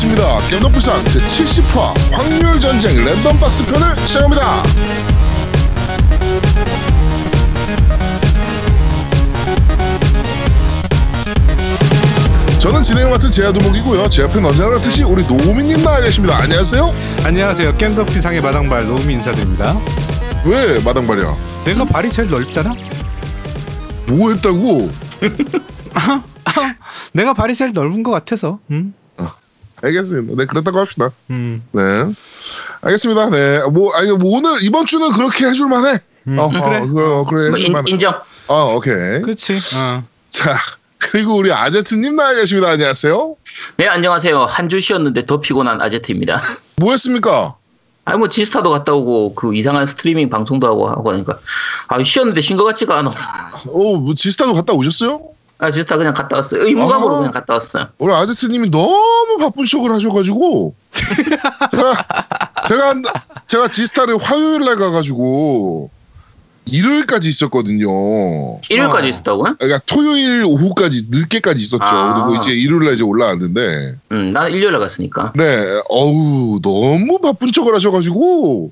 게임 덕후상 제70화 확률 전쟁 랜덤 박스 편을 시작합니다. 저는 진행을 맡은 제아도목이고요. 제 옆에는 언제나 그렇듯이 우리 노우미님 나와 계십니다. 안녕하세요. 안녕하세요. 겜덕비 상의 마당발 노우미 인사드립니다. 왜 마당발이야? 내가 발이 제일 넓잖아. 뭐 했다고? 내가 발이 제일 넓은 것 같아서. 음. 알겠습니다. 네, 그렇다고 합시다. 음. 네. 알겠습니다. 네. 뭐, 아니, 뭐 오늘, 이번 주는 그렇게 해줄만해. 음, 어, 그래. 어, 그, 그래, 뭐 해줄만해. 인정. 어, 오케이. 그렇지. 어. 자, 그리고 우리 아제트님 나와 계십니다. 안녕하세요. 네 안녕하세요. 한 주 쉬었는데 더 피곤한 아제트입니다. 뭐 했습니까? 아니 뭐 지스타도 갔다 오고 그 이상한 스트리밍 방송도 하고 하고 하니까 아 쉬었는데 쉰 것 같지가 않아. 어, 뭐 지스타도 갔다 오셨어요? 아 지스타 그냥 갔다 왔어요. 의무감으로 아. 그냥 갔다 왔어요. 우리 아제트님이 너무 바쁜 척을 하셔가지고 제가 제가 한- 제가 지스타를 화요일 날 가가지고 일요일까지 있었거든요. 일요일까지 어. 있었다고요? 그러니까 토요일 오후까지 늦게까지 있었죠. 아. 그리고 이제 일요일 날 이제 올라왔는데 음, 나는 일요일에 갔으니까. 네, 어우 너무 바쁜 척을 하셔가지고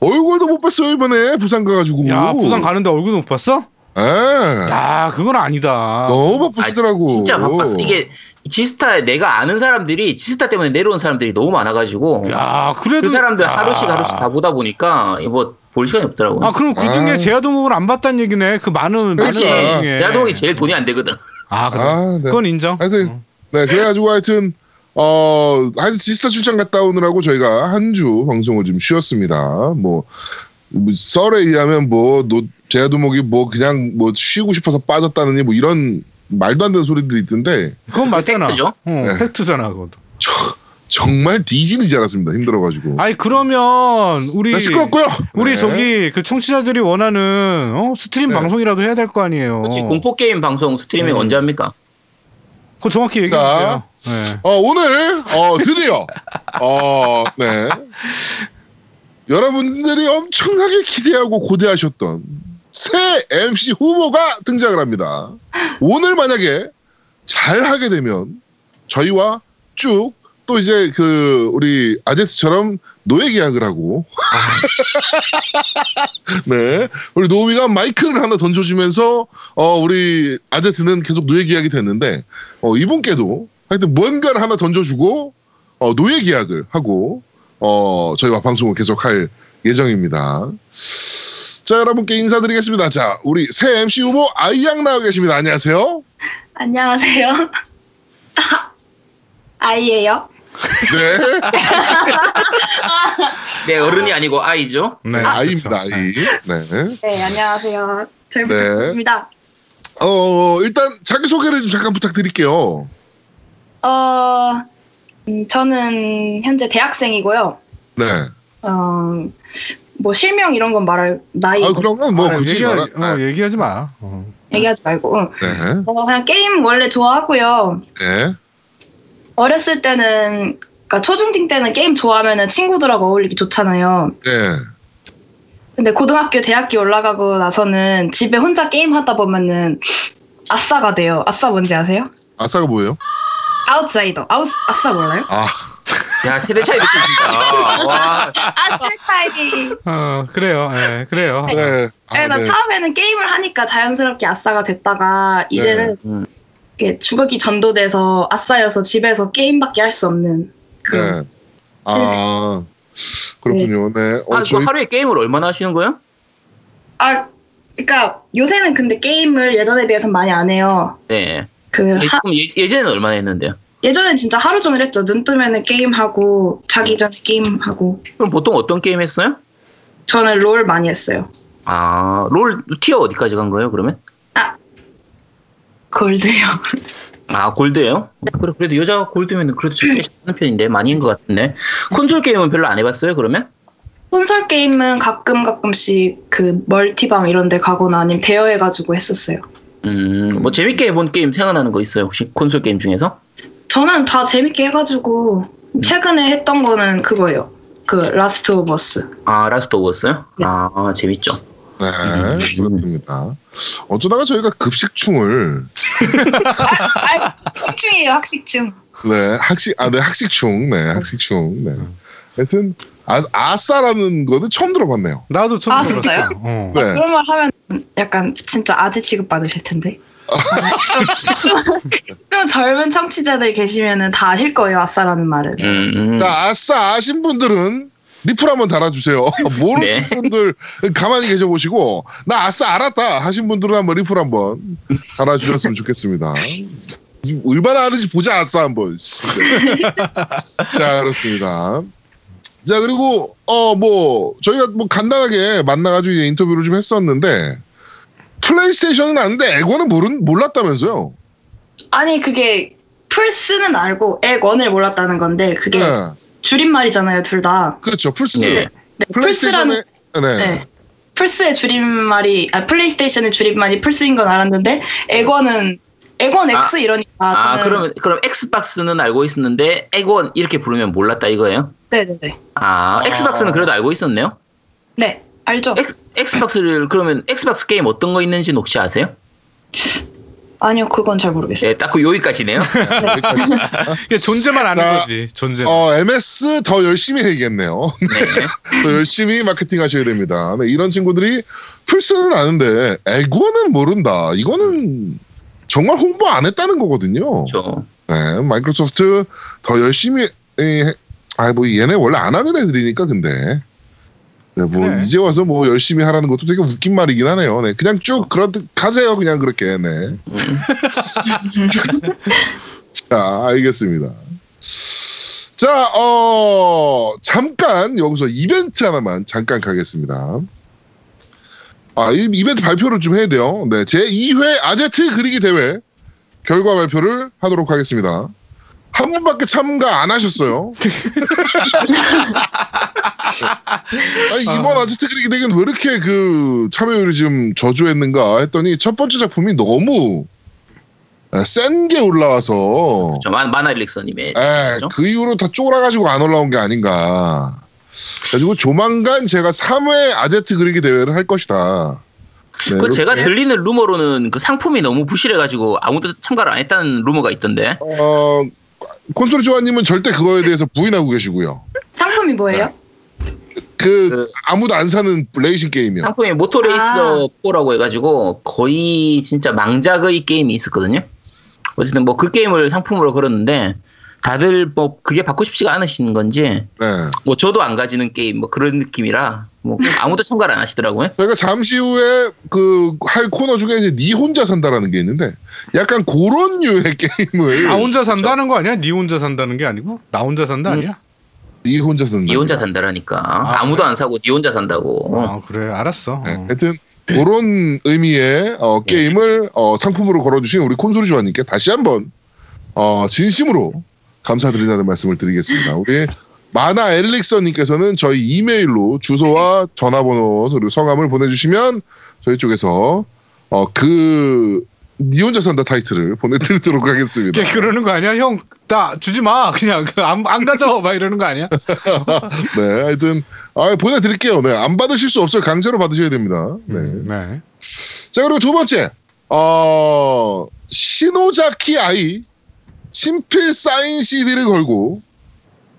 얼굴도 못 봤어요 이번에 부산 가가지고. 야 부산 가는데 얼굴 못 봤어? 예. 야 그건 아니다. 너무 바쁘시더라고. 진짜 바빴어. 이게 지스타에 내가 아는 사람들이 지스타 때문에 내려온 사람들이 너무 많아가지고 야 그래도 그 사람들 야. 하루씩 하루씩 다 보다 보니까 뭐 볼 시간이 없더라고요. 아 그럼 그 중에 아. 제야도목을 안 봤다는 얘기네. 그 많은 그렇지. 야동이 제일 돈이 안 되거든. 아 그래. 아, 네. 그건 인정. 하여튼 네 그래가지고 하여튼 어 하여튼 지스타 출장 갔다 오느라고 저희가 한 주 방송을 좀 쉬었습니다. 뭐, 뭐 썰에 의하면 뭐 노 제야도목이 뭐 그냥 뭐 쉬고 싶어서 빠졌다느니 뭐 이런 말도 안 되는 소리들이 있던데 그건 맞잖아. 팩트죠? 어, 네. 팩트잖아 그것도. 저, 정말 뒤지는지 알았습니다. 힘들어가지고. 아니 그러면 우리 네, 시끄럽고요. 우리 네. 저기 그 청취자들이 원하는 어? stream 네. 방송이라도 해야 될 거 아니에요. 그렇지 공포 게임 방송 스트리밍 음. 언제 합니까? 그거 정확히 얘기해 자. 주세요. 네. 어, 오늘 어, 드디어 어, 네. 여러분들이 엄청나게 기대하고 고대하셨던 새 MC 후보가 등장을 합니다. 오늘 만약에 잘 하게 되면 저희와 쭉 또 이제 그 우리 아제트처럼 노예 계약을 하고 네 우리 노우미가 마이크를 하나 던져주면서 어 우리 아제트는 계속 노예 계약이 됐는데 어 이분께도 하여튼 뭔가를 하나 던져주고 어 노예 계약을 하고 어 저희 와 방송을 계속 할 예정입니다. 자 여러분께 인사드리겠습니다. 자 우리 새 MC 후보 아이양 나와 계십니다. 안녕하세요. 안녕하세요. 아이예요. 네, 네 어른이 아니고 아이죠. 네, 아이입니다. 그렇죠. 아이. 네. 네, 안녕하세요. 잘 네. 부탁드립니다. 어 일단 자기 소개를 좀 잠깐 부탁드릴게요. 어, 음, 저는 현재 대학생이고요. 네. 어, 뭐 실명 이런 건 말할 나이 아 그런 건뭐 아, 굳이 얘기하, 말아. 어, 얘기하지 마. 어. 얘기하지 말고. 응. 네. 어, 그냥 게임 원래 좋아하고요. 네. 어렸을 때는 그러니까 초중딩 때는 게임 좋아하면은 친구들하고 어울리기 좋잖아요. 네. 근데 고등학교, 대학교 올라가고 나서는 집에 혼자 게임 하다 보면은 아싸가 돼요. 아싸 뭔지 아세요? 아싸가 뭐예요? 아웃사이더. 아웃 아싸 몰라요? 아 야 세대 차이 느껴진다. 와. 아웃사이더. 어, 그래요. 예, 그래요. 네. 아, 그래서 네. 처음에는 게임을 하니까 자연스럽게 아싸가 됐다가 이제는 음. 이렇게 주객이 전도돼서 아싸여서 집에서 게임밖에 할 수 없는 네. 아 그렇군요. 네. 어, 아, 그 저희 하루에 게임을 얼마나 하시는 거예요? 아 그러니까 요새는 근데 게임을 예전에 비해서 많이 안 해요. 네. 그 예, 하- 예, 예전에는 얼마나 했는데요? 예전엔 진짜 하루 종일 했죠. 눈 뜨면은 게임하고 자기 전에 게임하고 그럼 보통 어떤 게임 했어요? 저는 롤 많이 했어요. 아, 롤 티어 어디까지 간 거예요, 그러면? 골드요. 아, 골드예요? 그래, 그래도 여자가 골드면 그래도 적게 쓰는 편인데 많이 한 것 같은데. 콘솔 게임은 별로 안 해봤어요, 그러면? 콘솔 게임은 가끔 가끔씩 그 멀티방 이런 데 가거나 아니면 대여해가지고 했었어요. 음, 뭐 재밌게 해본 게임 생각나는 거 있어요, 혹시 콘솔 게임 중에서? 저는 다 재밌게 해가지고 최근에 했던 거는 그거예요. 그 Last of Us. 아, Last of Us요? 네. 아, 재밌죠. 네, 음. 그렇습니다. 어쩌다가 저희가 급식충을 학식충이에요, 학식충. 네, 학식, 아, 네, 학식충, 네, 학식충, 네. 하여튼, 아, 아싸라는 거는 처음 들어봤네요. 나도 처음 아, 들어봤어. 진짜요? 어. 네. 그런 말 하면 약간 진짜 아재 취급 받으실 텐데. 좀 젊은 청취자들 계시면은 다 아실 거예요 아싸라는 말은. 음, 음. 자, 아싸 아신 분들은 리플 한번 달아주세요. 모르신 네. 분들 가만히 계셔보시고, 나 아싸 알았다 하신 분들은 한번 리플 한번 달아주셨으면 좋겠습니다. 얼마나 하는지 보자, 아싸 한번. 자, 그렇습니다. 자, 그리고, 어, 뭐, 저희가 뭐 간단하게 만나가지고 이제 인터뷰를 좀 했었는데, 플레이스테이션은 아는데 에고는 모른, 몰랐다면서요? 아니 그게 플스는 알고 액원을 몰랐다는 건데 그게 네. 줄임말이잖아요 둘 다. 그렇죠. 플스. 네. 네, 플스라는 네. 네. 플스의 줄임말이 아 PlayStation의 줄임말이 플스인 건 알았는데 엑원은 엑원 아, X 이러니까 아, 저는 그러면 그럼 Xbox는 알고 있었는데 엑원 이렇게 부르면 몰랐다 이거예요? 네네네 아, 아. Xbox는 그래도 알고 있었네요. 네 알죠. X, Xbox를 그러면 Xbox 게임 어떤 거 있는지 혹시 아세요? 아니요 그건 잘 모르겠어요. 네, 딱그 여기까지네요. 여기까지. 이게 존재만 아는 자, 거지. 존재. 어, MS 더 열심히 해야겠네요. 네. 더 열심히 마케팅 하셔야 됩니다. 네, 이런 친구들이 플스는 아는데 에고는 모른다. 이거는 정말 홍보 안 했다는 거거든요. 그렇죠. 네, 마이크로소프트 더 열심히 에, 아, 뭐 얘네 원래 안 하는 애들이니까 근데 네, 뭐 그래. 이제 와서 뭐 열심히 하라는 것도 되게 웃긴 말이긴 하네요. 네, 그냥 쭉 그렇듯 가세요. 그냥 그렇게. 네. 자, 알겠습니다. 자, 어, 잠깐 여기서 이벤트 하나만 잠깐 가겠습니다. 아, 이 이벤트 발표를 좀 해야 돼요. 네, 제 2회 아제트 그리기 대회 결과 발표를 하도록 하겠습니다. 한 분밖에 참가 안 하셨어요. 아니, 이번 아제트 그리기 대회는 왜 이렇게 그 참여율이 좀 저조했는가 했더니 첫 번째 작품이 너무 센 게 올라와서 저 만, 마나일릭서님의 에, 그렇죠? 그 이후로 다 쫄아가지고 안 올라온 게 아닌가. 그래가지고 조만간 제가 3회 아제트 그리기 대회를 할 것이다. 네, 그 제가. 들리는 루머로는 그 상품이 너무 부실해가지고 아무도 참가를 안 했다는 루머가 있던데. 어, 콘솔 조아님은 절대 그거에 대해서 부인하고 계시고요. 상품이 뭐예요? 그, 그- 아무도 안 사는 레이싱 게임이요. 상품이 모토레이서 4라고 해가지고 거의 진짜 망작의 게임이 있었거든요. 어쨌든 뭐 그 게임을 상품으로 걸었는데 다들 뭐 그게 받고 싶지가 않으신 건지 네. 뭐 저도 안 가지는 게임 뭐 그런 느낌이라 뭐 아무도 참가를 안 하시더라고요. 저희가 잠시 후에 그 할 코너 중에 이제 니 혼자 산다라는 게 있는데 약간 그런 유의 게임을 나 혼자 산다는 거 아니야? 니 혼자 산다는 게 아니고 나 혼자 산다 음. 아니야? 니 혼자 산다. 니 혼자 산다라니까 아, 무도안 사고 니 혼자 산다고. 아 그래 알았어. 네, 어. 하여튼 그런 의미의 어, 게임을 어, 상품으로 걸어주신 우리 콘솔이 조아님께 다시 한번 어, 진심으로 감사드린다는 말씀을 드리겠습니다. 우리 마나 엘릭서님께서는 저희 이메일로 주소와 전화번호 그리고 성함을 보내주시면 저희 쪽에서 어, 그 니 혼자 산다 타이틀을 보내드리도록 하겠습니다. 걔 그러는 거 아니야? 형 나 주지 마. 그냥 그 안 안 가져. 막 이러는 거 아니야? 네, 하여튼 아, 보내드릴게요. 네, 안 받으실 수 없어요. 강제로 받으셔야 됩니다. 네. 음, 네. 자 그리고 두 번째 어 시노자키 아이 친필 사인 CD를 걸고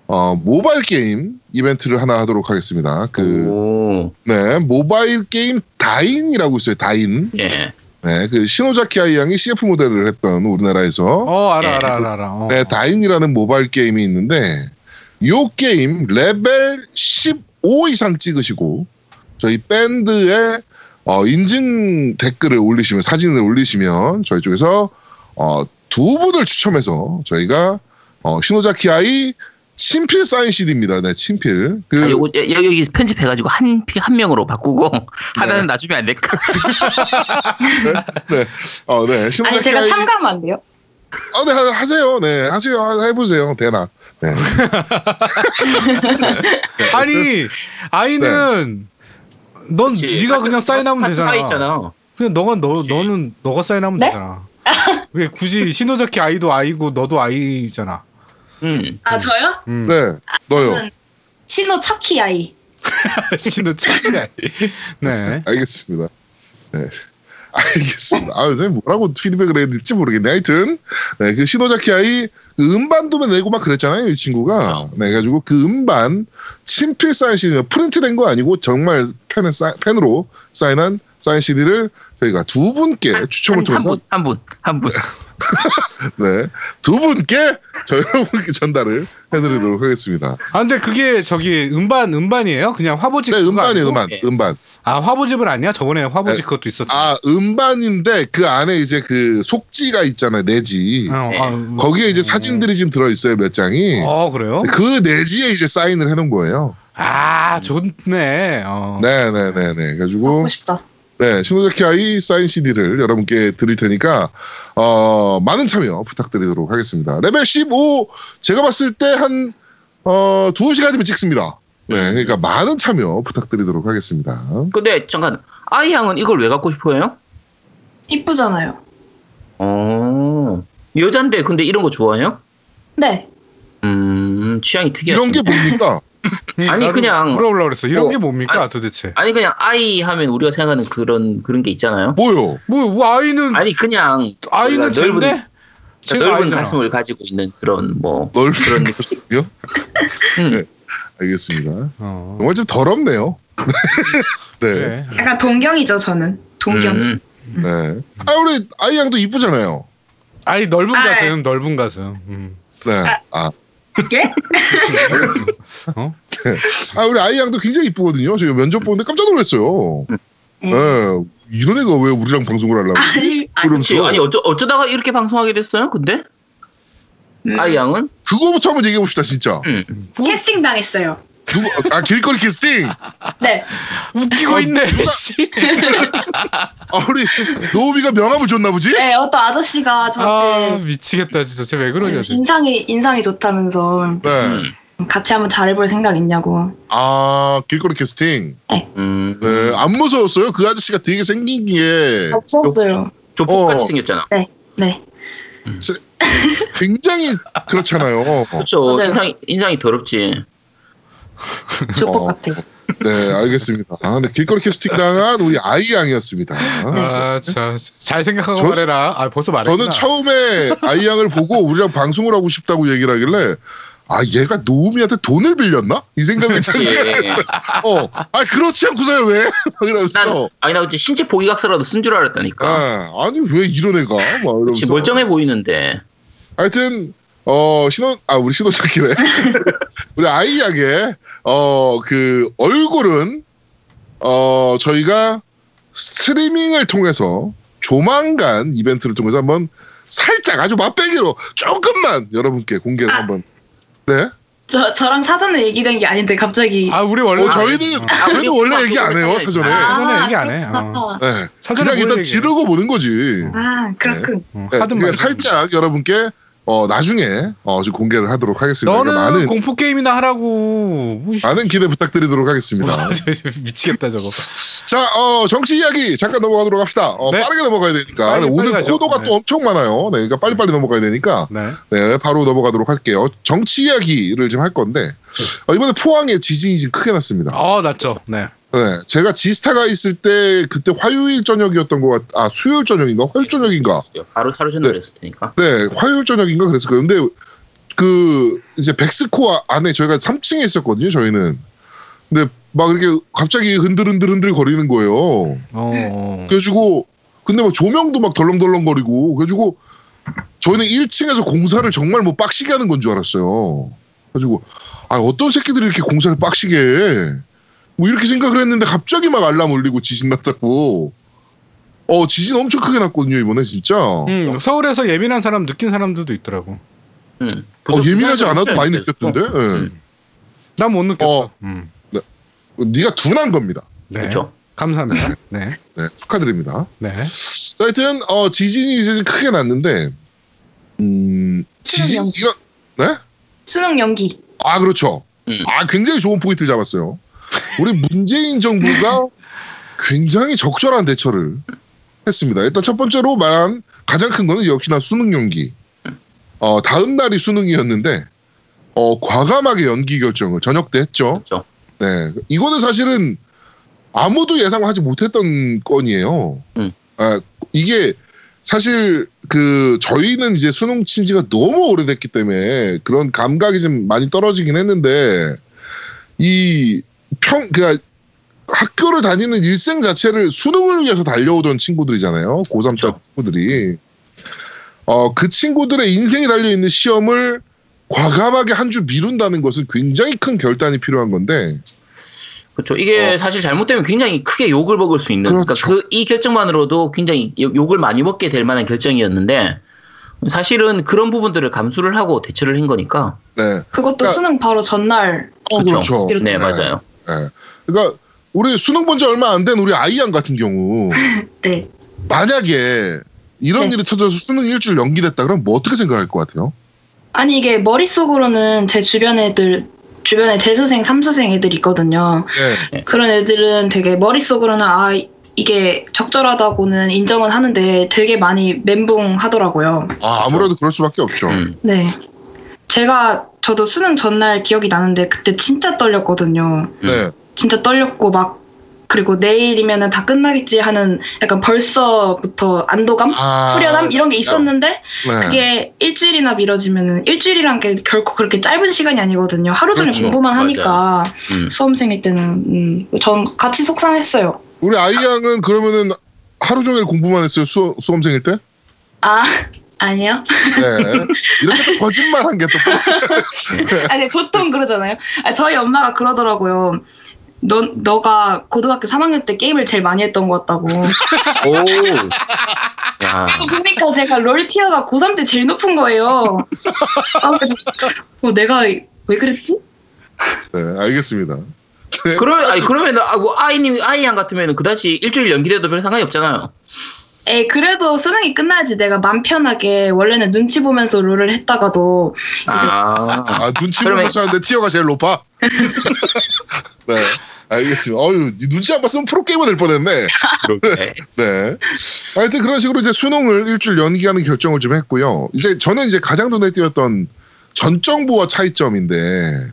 어 모바일 게임 이벤트를 하나 하도록 하겠습니다. 그 오, 네 모바일 게임 다인이라고 있어요. 다인. 예. 네, 그 시노자키 아이 양이 CF 모델을 했던 우리나라에서 어 알아 예. 알아 알아 알아. 어. 네, 다인이라는 모바일 게임이 있는데 요 게임 레벨 15 이상 찍으시고 저희 밴드에 어, 인증 댓글을 올리시면 사진을 올리시면 저희 쪽에서 어, 두 분을 추첨해서 저희가 어, 시노자키 아이 친필 사인 CD입니다. 네, 친필. 그 아, 요거 여- 여기 해가지고 한, 피- 한 명으로 바꾸고 하나는 놔주면 안 될까? 어, 네, 시노자키 아니 제가 아이 참가하면 안 돼요? 아, 네, 하- 하세요. 네, 하세요. 하- 해보세요. 되나. 네. 아니 아이는 넌 그치. 네가 그냥 사인하면 되잖아. 사이잖아. 그냥 너가 너 그치. 너는 너가 사인하면 네? 되잖아. 왜 굳이 신호자키 아이도 아이고 너도 아이잖아. 음. 아 저요? 음. 네, 너요. 신호 차키 아이. 신호자키 아이. 네. 알겠습니다. 네. 알겠습니다. 아, 선생님 뭐라고 피드백을 해야 될지 모르겠네. 하여튼, 네, 그 시노자키 아이 그 음반도 내고 막 그랬잖아요, 이 친구가. 네, 그래가지고 그 음반 친필 사인 CD, 프린트 된 거 아니고 정말 펜에 사, 펜으로 사인한 사인 CD를 저희가 두 분께 추첨을 통해서 한 분, 한 분, 한 분. 네, 두 분께 저희분께 전달을 해드리도록 하겠습니다. 아 근데 그게 저기 음반 음반이에요? 그냥 화보집 네, 음반이에요, 아니고? 음반, 네. 음반. 아 화보집은 아니야? 저번에 화보집 네. 그것도 있었죠. 아, 음반인데 그 안에 이제 그 속지가 있잖아요, 내지. 어, 네. 아, 음. 거기에 이제 사진들이 지금 들어 있어요, 몇 장이. 어 그래요? 그 내지에 이제 사인을 해놓은 거예요. 아 좋네. 어. 네네네네. 그래가지고, 하고 싶다. 네, 신호자키 아이 사인 CD를 여러분께 드릴 테니까, 어, 많은 참여 부탁드리도록 하겠습니다. 레벨 15, 제가 봤을 때 한, 어, 2시간이면 찍습니다. 네, 그러니까 많은 참여 부탁드리도록 하겠습니다. 근데 잠깐 아이 양은 이걸 왜 갖고 싶어요? 이쁘잖아요. 어 여잔데 근데 이런 거 좋아해요? 네. 음 취향이 특이하시 이런 게 뭡니까? 음, 아니, 그냥- 물어보려고 그랬어. 이런 어, 게 뭡니까 아니, 도대체? 아니 그냥 아이 하면 우리가 생각하는 그런 그런 게 있잖아요. 뭐요? 뭐, 뭐 아이는 아니 그냥 아이는 넓은- 쟤인데? 쟤가 넓은 아이잖아. 가슴을 가지고 있는 그런 뭐 넓은 그런 느낌이요? 음. 네. 알겠습니다. 어. 정말 좀 더럽네요. 네. 그래. 약간 동경이죠, 저는. 동경. 음. 네. 아, 우리 아이 양도 이쁘잖아요. 아이 넓은 아, 가슴, 넓은 가슴. 음. 네. 아, 예? 어? 아, 우리 아이 양도 굉장히 이쁘거든요. 저희 면접 보는데 깜짝 놀랐어요. 네. 이런 애가 왜 우리랑 방송을 하려고. 아니, 아니. 아니 어쩌, 어쩌다가 이렇게 방송하게 됐어요? 근데 음, 아이 양은 그거부터 한번 얘기해 봅시다, 진짜. 음. 캐스팅 당했어요. 누구, 아, 길거리 캐스팅! 네. 웃기고 아, 있네. 씨. 아, 우리 노우미가 명함을 줬나 보지? 네, 어떤 아저씨가 아 저한테 미치겠다 진짜. 쟤 왜 그러냐. 쟤. 인상이 인상이 좋다면서 네. 음. 같이 한번 잘해볼 생각 있냐고. 아, 길거리 캐스팅. 음. 네, 안 무서웠어요? 그 아저씨가 되게 생긴 게 없었어요. 조폭같이 어. 생겼잖아. 네. 굉장히 그렇잖아요. 그렇죠. 맞아요. 인상이 인상이 더럽지. 조폭 어. 같아요. 네, 알겠습니다. 아, 근데 길거리 캐스팅 당한 우리 아이 양이었습니다. 아, 자, 잘 생각하고 저- 말해라. 아, 벌써 말했구나. 저는 처음에 아이 양을 보고 우리랑 방송을 하고 싶다고 얘기를 하길래 아 얘가 노우미한테 돈을 빌렸나? 이 생각을. 잠깐 어, 아 그렇지 않고서야 왜? 이러면서 아니 나 그때 신체 포기각서라도 쓴 줄 알았다니까. 아, 아니 왜 이런 애가? 막 이러면서 멀쩡해 보이는데. 하여튼 어 신호 아 우리 신호 찾기래 우리 아이 양의 어그 얼굴은 어 저희가 스트리밍을 통해서 조만간 이벤트를 통해서 한번 살짝 아주 맛배기로 조금만 여러분께 공개를 아. 한번 네? 저 저랑 사전에 얘기된 게 아닌데 갑자기. 아, 우리 원래 어, 저희는 어. 아, 저희는 우리 원래 얘기 안 해요 사전에 아. 사전에 얘기 안 해. 어. 네. 사전에 그냥 뭘 일단 얘기해. 지르고 보는 거지 아, 그렇군. 어, 네, 하든 그러니까 말든. 살짝 여러분께 어 나중에 어좀 공개를 하도록 하겠습니다 너는 그러니까 많은 공포 게임이나 하라고. 뭐, 씨. 많은 기대 부탁드리도록 하겠습니다 와, 저 미치겠다 저거. 자, 어, 정치 이야기 잠깐 넘어가도록 합시다. 어, 네. 빠르게 넘어가야 되니까. 빨리, 오늘 빨리. 코너가 네. 또 엄청 많아요. 네, 그러니까 빨리빨리 넘어가야 되니까. 네. 네, 바로 넘어가도록 할게요. 정치 이야기를 좀할 건데, 어, 이번에 포항에 지진이 지금 크게 났습니다. 어, 낫죠. 네. 네, 제가 지스타가 있을 때, 그때 화요일 저녁이었던 것 같, 아, 수요일 저녁인가? 화요일 저녁인가? 바로 하루 전에 네. 그랬을 테니까. 네, 화요일 저녁인가 그랬을 거예요. 근데, 그, 이제 백스코 안에 저희가 3층에 있었거든요, 저희는. 근데 막 이렇게 갑자기 흔들흔들 흔들 거리는 거예요. 어, 어. 그래가지고 근데 막 조명도 막 덜렁덜렁거리고 그래가지고 저희는 1층에서 공사를 정말 뭐 빡시게 하는 건 줄 알았어요. 그래가지고 아 어떤 새끼들이 이렇게 공사를 빡시게 해? 뭐 이렇게 생각을 했는데 갑자기 막 알람 울리고 지진 났다고. 어 지진 엄청 크게 났거든요 이번에 진짜. 어 음, 서울에서 예민한 사람 느낀 사람들도 있더라고. 응. 어, 예민하지 않아도 많이 느꼈던데. 예. 음. 난못 느꼈어. 어. 음. 네가 둔한 겁니다. 네. 그렇죠. 감사합니다. 네. 네 축하드립니다. 네. 자, 하여튼 어 지진이 이제 좀 크게 났는데 음 지진 이런 네? 수능 연기. 아 그렇죠. 음. 아 굉장히 좋은 포인트를 잡았어요. 우리 문재인 정부가 굉장히 적절한 대처를 했습니다. 일단 첫 번째로 말한 가장 큰 거는 역시나 수능 연기. 어 다음 날이 수능이었는데 어 과감하게 연기 결정을 저녁 때 했죠. 그렇죠. 네, 이거는 사실은 아무도 예상하지 못했던 건이에요. 음. 아, 이게 사실 그 저희는 이제 수능 친 지가 너무 오래됐기 때문에 그런 감각이 좀 많이 떨어지긴 했는데 이 평, 그 학교를 다니는 일생 자체를 수능을 위해서 달려오던 친구들이잖아요. 고3 때 그렇죠. 친구들이. 어, 그 친구들의 인생이 달려있는 시험을 과감하게 한 주 미룬다는 것은 굉장히 큰 결단이 필요한 건데, 그렇죠. 이게 사실 잘못되면 굉장히 크게 욕을 먹을 수 있는. 그러니까 그렇죠. 그이 결정만으로도 굉장히 욕- 욕을 많이 먹게 될 만한 결정이었는데 사실은 그런 부분들을 감수를 하고 대처를 한 거니까. 네. 그것도 그러니까- 수능 바로 전날 어, 그렇죠. 이렇게 네, 맞아요. 예. 그러니까 우리 수능 본 지 얼마 안 된 우리 아이양 같은 경우 네. 만약에 이런 네. 일이 터져서 수능 일주일 연기됐다 그러면 뭐 어떻게 생각할 것 같아요? 아니 이게 머릿속으로는 제 주변 애들 주변에 재수생, 삼수생 애들이 있거든요. 네. 그런 애들은 되게 머릿속으로는 아 이게 적절하다고는 인정은 하는데 되게 많이 멘붕하더라고요. 아, 아무래도 그럴 수밖에 없죠. 음. 네. 제가 저도 수능 전날 기억이 나는데 그때 진짜 떨렸거든요. 네. 진짜 떨렸고 막 그리고 내일이면은 다 끝나겠지 하는 약간 벌써부터 안도감, 아, 후련함 이런 게 있었는데 네. 그게 일주일이나 미뤄지면은 일주일이란 게 결코 그렇게 짧은 시간이 아니거든요. 하루 종일 그렇죠. 공부만 맞아요. 하니까 음. 수험생일 때는 음, 전 같이 속상했어요. 우리 아이 양은 그러면은 하루 종일 공부만 했어요 수, 수험생일 때? 아 아니요. 네. 이렇게 또 거짓말한 게 또. 아니 보통 그러잖아요. 아, 저희 엄마가 그러더라고요. 너 너가 고등학교 3학년 때 게임을 제일 많이 했던 것 같다고. 오. 야. 그러니까 제가 롤 티어가 고3 때 제일 높은 거예요. 아, 그래서 어, 내가 왜 그랬지? 네, 알겠습니다. 그러면 아니 그러면 아, 뭐 아이님 아이양 같으면 그다지 일주일 연기돼도 별 상관이 없잖아요. 에 그래도 수능이 끝나야지 내가 맘 편하게 원래는 눈치 보면서 롤을 했다가도 아. 아, 눈치 보면서 하는데 티어가 제일 높아? 네. 알겠습니다. 어유 눈치 안 봤으면 프로게이머 될 뻔했네. 그렇게. 네. 하여튼 그런 식으로 이제 수능을 일주일 연기하는 결정을 좀 했고요. 이제 저는 이제 가장 눈에 띄었던 전 정부와 차이점인데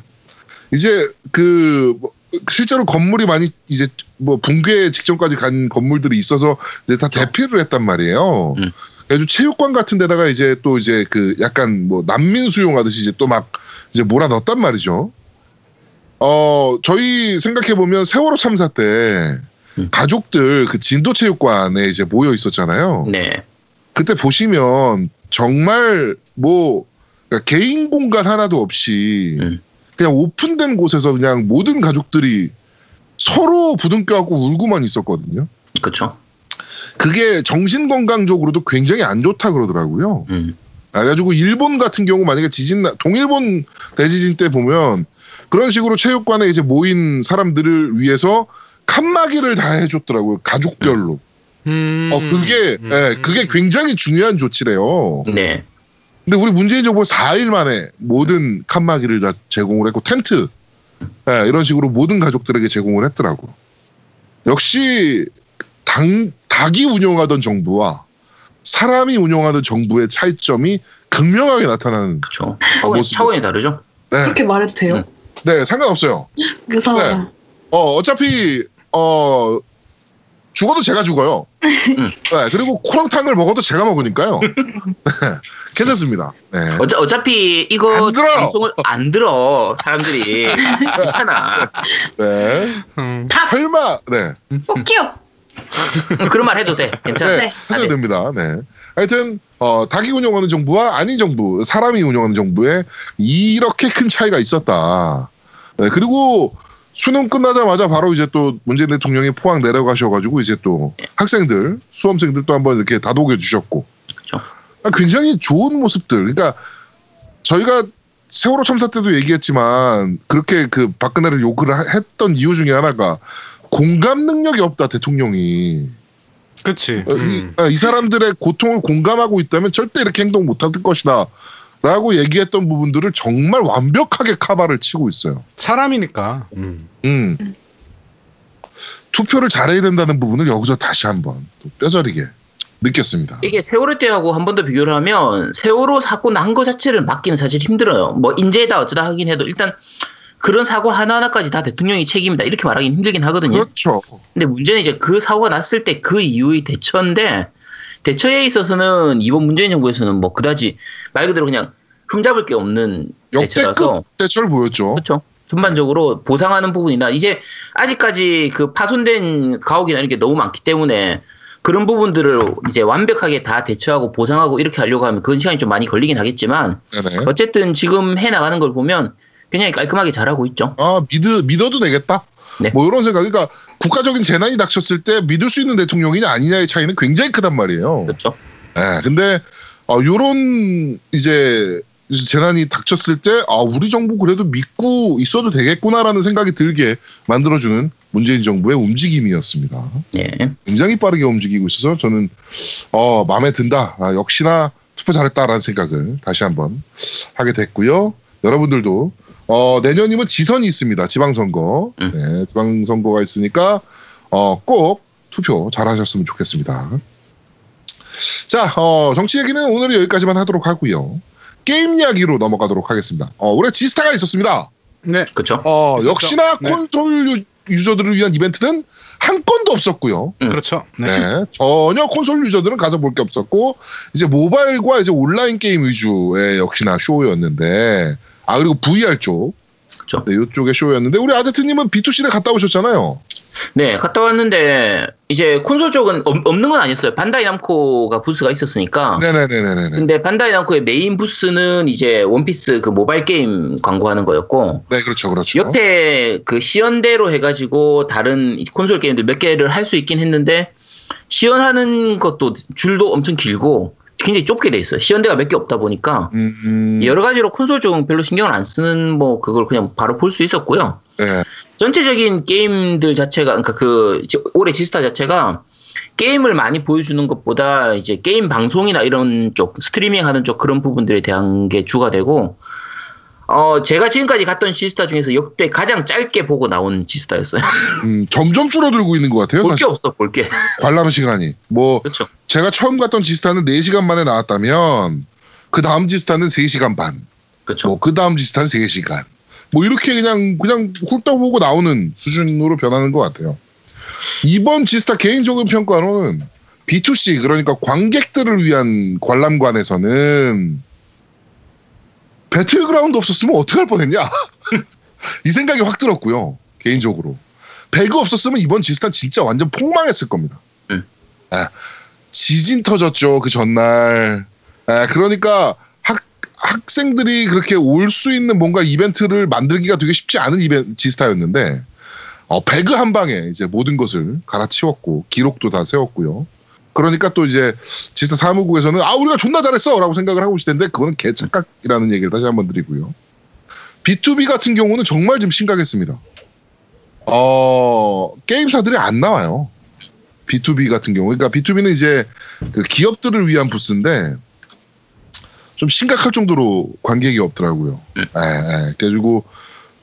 이제 그 뭐, 실제로 건물이 많이 이제 뭐 붕괴 직전까지 간 건물들이 있어서 이제 다 대피를 했단 말이에요. 음. 그래서 체육관 같은 데다가 이제 또 이제 그 약간 뭐 난민 수용하듯이 이제 또 막 이제 몰아 넣었단 말이죠. 어, 저희 생각해 보면 세월호 참사 때 음. 가족들 그 진도 체육관에 이제 모여 있었잖아요. 네. 그때 보시면 정말 뭐 그러니까 개인 공간 하나도 없이 음. 그냥 오픈된 곳에서 그냥 모든 가족들이 서로 부둥켜갖고 울고만 있었거든요. 그렇죠. 그게 정신 건강적으로도 굉장히 안 좋다 그러더라고요. 음. 그래가지고 일본 같은 경우 만약에 지진 나 동일본 대지진 때 보면 그런 식으로 체육관에 이제 모인 사람들을 위해서 칸막이를 다 해줬더라고요 가족별로. 음. 어 그게 음. 예, 그게 굉장히 중요한 조치래요. 네. 근데 우리 문재인 정부 4일 만에 모든 칸막이를 다 제공을 했고 텐트 예, 이런 식으로 모든 가족들에게 제공을 했더라고. 역시 당 닭이 운영하던 정부와 사람이 운영하는 정부의 차이점이 극명하게 나타나는. 그렇죠. 아, 차원이, 다르죠. 네, 그렇게 말해도 돼요? 음. 네 상관없어요. 무서워요. 네. 어 어차피 어 죽어도 제가 죽어요. 음. 네, 그리고 코랑탕을 먹어도 제가 먹으니까요. 네, 괜찮습니다. 네. 어차, 어차피 이거 안 들어. 방송을 안 들어 사람들이 괜찮아. 네. 음. 자, 설마 네. 뽑기요. 그런 말 해도 돼. 괜찮아. 네, 하셔도 됩니다. 네. 하여튼 어, 닭이 운영하는 정부와 아닌 정부, 사람이 운영하는 정부에 이렇게 큰 차이가 있었다. 네, 그리고 수능 끝나자마자 바로 이제 또 문재인 대통령이 포항 내려가셔가지고 이제 또 학생들, 수험생들 또 한번 이렇게 다독여 주셨고, 그렇죠. 아, 굉장히 좋은 모습들. 그러니까 저희가 세월호 참사 때도 얘기했지만 그렇게 그 박근혜를 욕을 하- 했던 이유 중에 하나가 공감 능력이 없다 대통령이. 그치. 어, 이, 음. 아, 이 사람들의 고통을 공감하고 있다면 절대 이렇게 행동 못할 것이다. 라고 얘기했던 부분들을 정말 완벽하게 카바를 치고 있어요. 사람이니까. 음. 음. 투표를 잘해야 된다는 부분을 여기서 다시 한번 또 뼈저리게 느꼈습니다. 이게 세월호 때하고 한 번 더 비교를 하면 세월호 사고 난 거 자체를 막기는 사실 힘들어요. 뭐 인재다 어쩌다 하긴 해도 일단 그런 사고 하나하나까지 다 대통령이 책임이다 이렇게 말하기는 힘들긴 하거든요. 그렇죠. 근데 문제는 이제 그 사고가 났을 때 그 이후의 대처인데 대처에 있어서는 이번 문재인 정부에서는 뭐 그다지 말 그대로 그냥 흠잡을 게 없는 대처라서 대처를 보였죠. 그렇죠. 전반적으로 보상하는 부분이나 이제 아직까지 그 파손된 가옥이나 이런 게 너무 많기 때문에 그런 부분들을 이제 완벽하게 다 대처하고 보상하고 이렇게 하려고 하면 그건 시간이 좀 많이 걸리긴 하겠지만 네네. 어쨌든 지금 해 나가는 걸 보면 굉장히 깔끔하게 잘하고 있죠. 아 믿어 믿어도 되겠다. 네. 뭐 이런 생각. 그러니까 국가적인 재난이 닥쳤을 때 믿을 수 있는 대통령이냐 아니냐의 차이는 굉장히 크단 말이에요. 그렇죠. 예, 근데 어, 요런 이제 재난이 닥쳤을 때 아, 우리 정부 그래도 믿고 있어도 되겠구나라는 생각이 들게 만들어주는 문재인 정부의 움직임이었습니다. 예. 굉장히 빠르게 움직이고 있어서 저는 어, 마음에 든다. 아, 역시나 투표 잘했다라는 생각을 다시 한번 하게 됐고요. 여러분들도 어, 내년이면 지선이 있습니다. 지방선거. 음. 네, 지방선거가 있으니까 어, 꼭 투표 잘 하셨으면 좋겠습니다. 자, 어, 정치 얘기는 오늘 여기까지만 하도록 하고요. 게임 이야기로 넘어가도록 하겠습니다. 어, 올해 지스타가 있었습니다. 네. 그렇죠. 어, 있었죠. 역시나 네. 콘솔 유, 유저들을 위한 이벤트는 한 건도 없었고요. 음. 그렇죠. 네. 네. 전혀 콘솔 유저들은 가서 볼 게 없었고 이제 모바일과 이제 온라인 게임 위주의 역시나 쇼였는데 아 그리고 VR 쪽 그렇죠. 네, 이쪽의 쇼였는데 우리 아제트님은 B2C를 갔다 오셨잖아요. 네, 갔다 왔는데 이제 콘솔 쪽은 없, 없는 건 아니었어요. 반다이 남코가 부스가 있었으니까. 네네네네네. 근데 반다이 남코의 메인 부스는 이제 원피스 그 모바일 게임 광고하는 거였고 네 그렇죠 그렇죠. 옆에 그 시연대로 해가지고 다른 이 콘솔 게임들 몇 개를 할 수 있긴 했는데 시연하는 것도 줄도 엄청 길고 굉장히 좁게 돼 있어요. 시연대가 몇 개 없다 보니까 음, 음, 여러 가지로 콘솔 쪽은 별로 신경을 안 쓰는 뭐 그걸 그냥 바로 볼 수 있었고요. 네. 전체적인 게임들 자체가 그러니까 그 지- 올해 지스타 자체가 게임을 많이 보여주는 것보다 이제 게임 방송이나 이런 쪽 스트리밍 하는 쪽 그런 부분들에 대한 게 주가 되고 어 제가 지금까지 갔던 지스타 중에서 역대 가장 짧게 보고 나온 지스타였어요. 음, 점점 줄어들고 있는 것 같아요. 볼 게 없어 볼 게. 관람 시간이 뭐 그렇죠. 제가 처음 갔던 지스타는 4시간 만에 나왔다면 그 다음 지스타는 3시간 반. 그렇죠. 뭐 그 다음 지스타는 3시간. 뭐 이렇게 그냥 그냥 훑다 보고 나오는 수준으로 변하는 것 같아요. 이번 지스타 개인적인 평가로는 B2C 그러니까 관객들을 위한 관람관에서는 배틀그라운드 없었으면 어떻게 할 뻔했냐 이 생각이 확 들었고요 개인적으로 배그 없었으면 이번 지스타 진짜 완전 폭망했을 겁니다. 음. 아, 지진 터졌죠 그 전날. 아, 그러니까 학 학생들이 그렇게 올 수 있는 뭔가 이벤트를 만들기가 되게 쉽지 않은 이벤 지스타였는데 어, 배그 한 방에 이제 모든 것을 갈아치웠고 기록도 다 세웠고요. 그러니까 또 이제 지스타 사무국에서는 아 우리가 존나 잘했어라고 생각을 하고 있을 텐데 그거는 개착각이라는 얘기를 다시 한번 드리고요. B2B 같은 경우는 정말 좀 심각했습니다. 어 게임사들이 안 나와요. B2B 같은 경우, 그러니까 B2B는 이제 그 기업들을 위한 부스인데 좀 심각할 정도로 관객이 없더라고요. 음. 예, 예. 그래가지고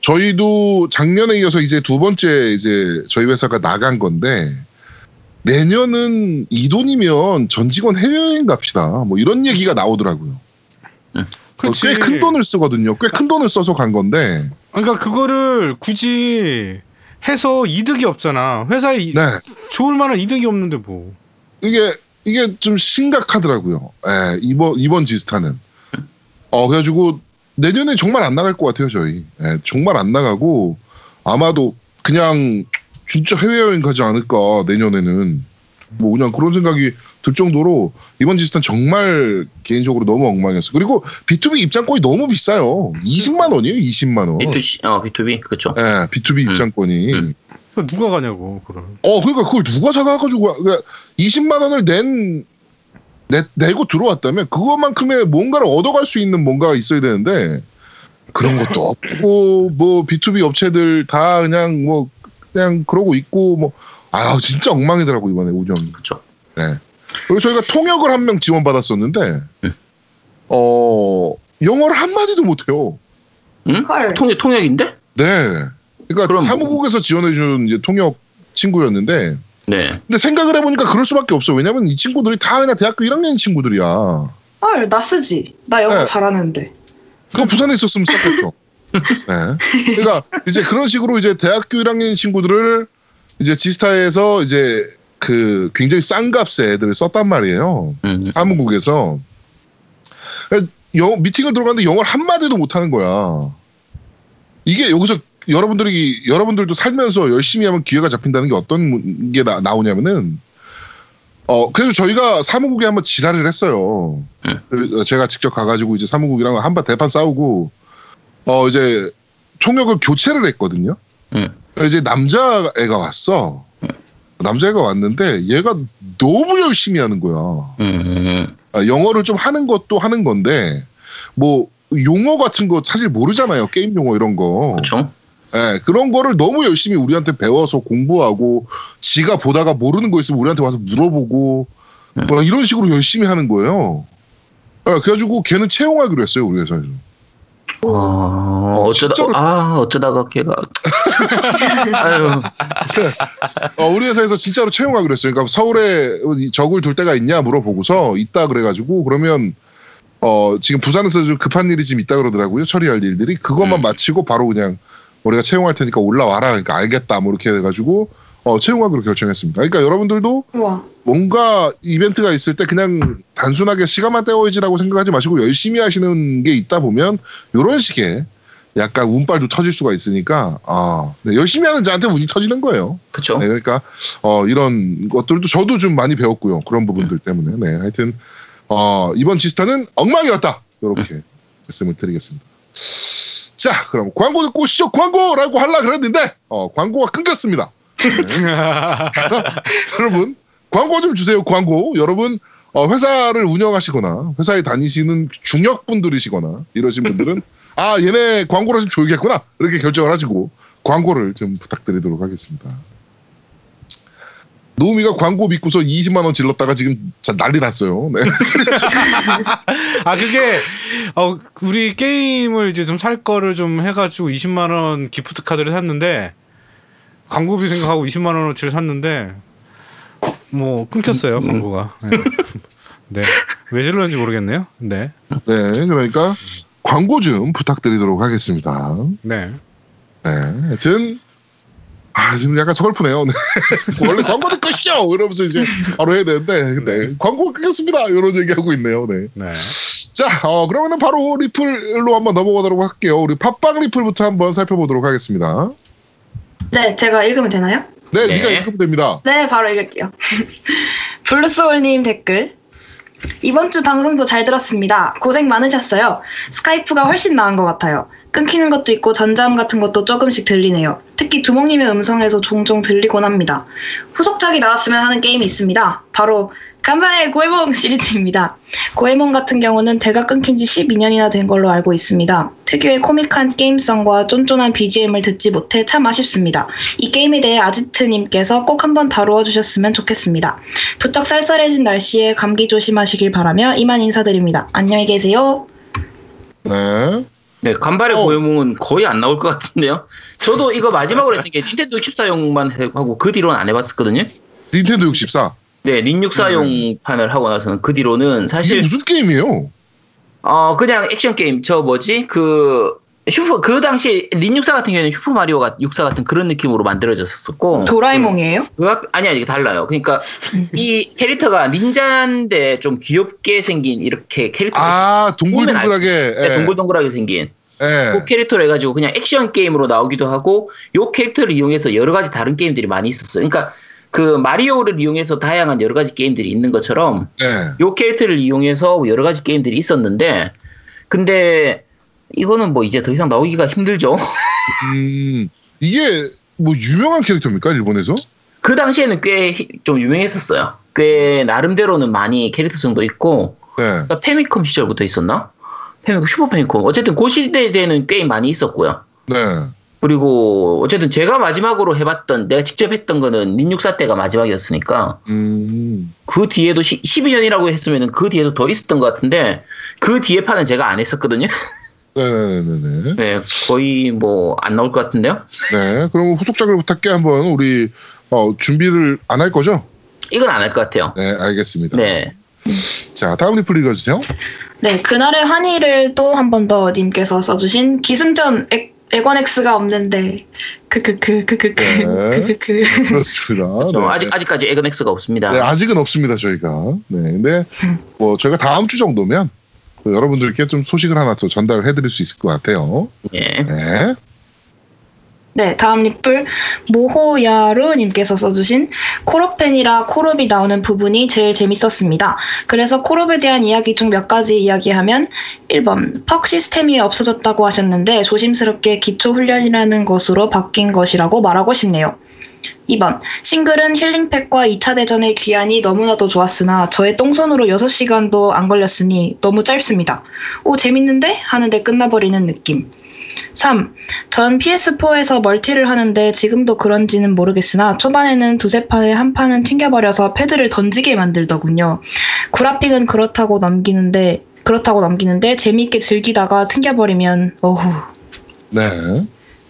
저희도 작년에 이어서 이제 두 번째 이제 저희 회사가 나간 건데 내년은 이 돈이면 전 직원 해외여행 갑시다. 뭐 이런 얘기가 나오더라고요. 그렇지. 꽤큰 돈을 쓰거든요. 꽤 큰 돈을 써서 간 건데. 그러니까 그거를 굳이 해서 이득이 없잖아. 회사에 이- 네. 좋을 만한 이득이 없는데 뭐. 이게 이게 좀 심각하더라고요. 예, 이번 이번 지스타는. 어 그래가지고 내년에 정말 안 나갈 것 같아요 저희. 예, 정말 안 나가고 아마도 그냥 진짜 해외여행 가지 않을까 내년에는 뭐 그냥 그런 생각이 들 정도로 이번 지스타는 정말 개인적으로 너무 엉망이었어. 그리고 B2B 입장권이 너무 비싸요. 20만 원이에요, 20만 원. B2C, 어, B2B, 그렇죠. 예, B2B 음. 입장권이. 음. 누가 가냐고 그럼. 어, 그러니까 그걸 누가 사가가지고 그러니까 20만 원을 낸 내, 내고 들어왔다면 그것만큼의 뭔가를 얻어갈 수 있는 뭔가가 있어야 되는데 그런 것도 없고 뭐 B2B 업체들 다 그냥 뭐 그냥 그러고 있고 뭐 아 진짜 엉망이더라고 이번에 우정. 그렇죠. 네. 그리고 저희가 통역을 한 명 지원 받았었는데 음. 어 영어를 한 마디도 못해요. 응? 헐. 통역, 통역인데? 네. 그러니까 그럼 사무국에서 지원해준 이제 통역 친구였는데 네. 근데 생각을 해보니까 그럴 수밖에 없어. 왜냐면 이 친구들이 다 그냥 대학교 1학년 친구들이야. 헐, 나 쓰지. 나 영어 네. 잘하는데. 그거 부산에 있었으면 썼겠죠. 네. 그러니까 이제 그런 식으로 이제 대학교 1학년 친구들을 이제 지스타에서 이제 그 굉장히 싼 값에 애들을 썼단 말이에요. 음. 사무국에서 영, 미팅을 들어갔는데 영어를 한 마디도 못 하는 거야. 이게 여기서 여러분들이 여러분들도 살면서 열심히 하면 기회가 잡힌다는 게 어떤 게 나, 나오냐면은 어 그래서 저희가 사무국에 한번 지랄을 했어요. 응. 그, 제가 직접 가가지고 이제 사무국이랑 한번 대판 싸우고 어 이제 통역을 교체를 했거든요. 응. 이제 남자애가 왔어. 남자애가 왔는데 얘가 너무 열심히 하는 거야. 음. 아, 영어를 좀 하는 것도 하는 건데 뭐 용어 같은 거 사실 모르잖아요 게임 용어 이런 거 그렇죠. 예, 그런 거를 너무 열심히 우리한테 배워서 공부하고 지가 보다가 모르는 거 있으면 우리한테 와서 물어보고 음. 뭐 이런 식으로 열심히 하는 거예요 예, 그래가지고 걔는 채용하기로 했어요 우리 회사에서 어, 어쩌다 진짜로- 아 어쩌다가 걔가. 아유. 어, 우리 회사에서 진짜로 채용하기로 했어요. 그러니까 서울에 이 적을 둘 데가 있냐 물어보고서 있다 그래가지고 그러면 어 지금 부산에서 좀 급한 일이 지금 있다 그러더라고요. 처리할 일들이. 그것만 음. 마치고 바로 그냥 우리가 채용할 테니까 올라와라. 그러니까 알겠다. 뭐 이렇게 해가지고 어 채용하기로 결정했습니다. 그러니까 여러분들도 우와. 뭔가 이벤트가 있을 때 그냥 단순하게 시간만 때워야지라고 생각하지 마시고 열심히 하시는 게 있다 보면 이런 식의 약간 운빨도 터질 수가 있으니까 아 네, 열심히 하는 자한테 운이 터지는 거예요. 그렇죠. 네, 그러니까 어, 이런 것들도 저도 좀 많이 배웠고요. 그런 부분들 때문에. 네, 하여튼 어, 이번 지스타는 엉망이었다. 이렇게 말씀을 드리겠습니다. 자, 그럼 광고 듣고 시죠 광고라고 하려 그랬는데 어, 광고가 끊겼습니다. 네. 여러분 광고 좀 주세요. 광고. 여러분 어, 회사를 운영하시거나 회사에 다니시는 중역분들이시거나 이러신 분들은 아 얘네 광고를 좀 줘야겠구나 이렇게 결정을 하시고 광고를 좀 부탁드리도록 하겠습니다. 노우미가 광고 믿고서 20만 원 질렀다가 지금 자- 난리 났어요. 네. 아 그게 어 우리 게임을 이제 좀 살 거를 좀 해가지고 20만 원 기프트 카드를 샀는데 광고비 생각하고 20만 원어치를 샀는데 뭐 끊겼어요 광고가. 네. 네. 왜 질렀는지 모르겠네요. 네. 네, 그러니까 광고 좀 부탁드리도록 하겠습니다. 네. 네, 하여튼 아 지금 약간 서글프네요. 네. 원래 광고 듣고 쇼 이러면서 이제 바로 해야 되는데 네, 광고 끊겼습니다. 이런 얘기하고 있네요. 네. 네. 자, 어, 그러면은 바로 리플로 한번 넘어가도록 할게요. 우리 팟빵 리플부터 한번 살펴보도록 하겠습니다. 네, 제가 읽으면 되나요? 네, 네. 네가 읽으면 됩니다. 네, 바로 읽을게요. 블루소울님 댓글. 이번 주 방송도 잘 들었습니다. 고생 많으셨어요. 스카이프가 훨씬 나은 것 같아요. 끊기는 것도 있고 전자음 같은 것도 조금씩 들리네요. 특히 두목님의 음성에서 종종 들리곤 합니다. 후속작이 나왔으면 하는 게임이 있습니다. 바로 간만에 고에몽 시리즈입니다. 고에몽 같은 경우는 대가 끊긴 지 12년이나 된 걸로 알고 있습니다. 특유의 코믹한 게임성과 쫀쫀한 BGM을 듣지 못해 참 아쉽습니다. 이 게임에 대해 아지트님께서 꼭 한번 다루어 주셨으면 좋겠습니다. 부쩍 쌀쌀해진 날씨에 감기 조심하시길 바라며 이만 인사드립니다. 안녕히 계세요. 네. 네, 간발의 어. 고에몽은 거의 안 나올 것 같은데요. 저도 이거 마지막으로 했던 게 닌텐도 64용만 하고 그 뒤로는 안 해봤었거든요. 닌텐도 64. 네, 닌 64용 판을 하고 나서는 그 뒤로는 이게 사실 무슨 게임이에요? 어 그냥 액션 게임 저 뭐지 그 슈퍼 그 당시 닌64 같은 경우에는 슈퍼 마리오가 64 같은 그런 느낌으로 만들어졌었고 도라에몽이에요? 그 앞, 아니 아니 달라요. 그러니까 이 캐릭터가 닌자인데 좀 귀엽게 생긴 이렇게 캐릭터 아, 동글동글하게. 네, 예. 동글동글하게 생긴 예. 그 캐릭터를 해가지고 그냥 액션 게임으로 나오기도 하고 요 캐릭터를 이용해서 여러 가지 다른 게임들이 많이 있었어요. 그러니까 그 마리오를 이용해서 다양한 여러 가지 게임들이 있는 것처럼 예. 요 캐릭터를 이용해서 여러 가지 게임들이 있었는데 근데 이거는 뭐 이제 더 이상 나오기가 힘들죠. 음, 이게 뭐 유명한 캐릭터입니까 일본에서? 그 당시에는 꽤 좀 유명했었어요. 꽤 나름대로는 많이 캐릭터성도 있고 네. 그러니까 패미컴 시절부터 있었나? 패미컴 슈퍼 패미컴 어쨌든 그 시대에는 게임 많이 있었고요. 네. 그리고 어쨌든 제가 마지막으로 해봤던 내가 직접 했던 거는 닌64 때가 마지막이었으니까 음. 그 뒤에도 12년이라고 했으면 그 뒤에도 더 있었던 것 같은데 그 뒤에 판은 제가 안 했었거든요. 네네네네. 네, 거의 뭐 안 나올 것 같은데요. 네. 그럼 후속작을 부탁해 한번 우리 어, 준비를 안 할 거죠? 이건 안 할 것 같아요. 네, 알겠습니다. 네. 자, 다음 리플 읽어주세요. 네, 그날의 환희를 또 한 번 더 님께서 써주신 기승전 액, 에건엑스가 없는데 크크크 크크크 네. 크크크 그렇습니다. 그렇죠. 네. 아직 아직까지 에그넥스가 없습니다. 네, 아직은 없습니다, 저희가. 네, 근데 뭐 저희가 다음 주 정도면 그 여러분들께 좀 소식을 하나 또 전달을 해드릴 수 있을 것 같아요. 예. 네. 네, 다음 리플 모호야루님께서 써주신 콜옵팬이라 콜옵이 나오는 부분이 제일 재밌었습니다. 그래서 콜옵에 대한 이야기 중 몇 가지 이야기하면 1번 퍽 시스템이 없어졌다고 하셨는데 조심스럽게 기초 훈련이라는 것으로 바뀐 것이라고 말하고 싶네요. 2번 싱글은 힐링팩과 2차 대전의 귀환이 너무나도 좋았으나 저의 똥손으로 6시간도 안 걸렸으니 너무 짧습니다. 오 재밌는데? 하는데 끝나버리는 느낌. 3. 전 PS4에서 멀티를 하는데 지금도 그런지는 모르겠으나 초반에는 두세 판에 한 판은 튕겨버려서 패드를 던지게 만들더군요. 구라픽은 그렇다고 넘기는데 그렇다고 넘기는데 재미있게 즐기다가 튕겨버리면 어후 네.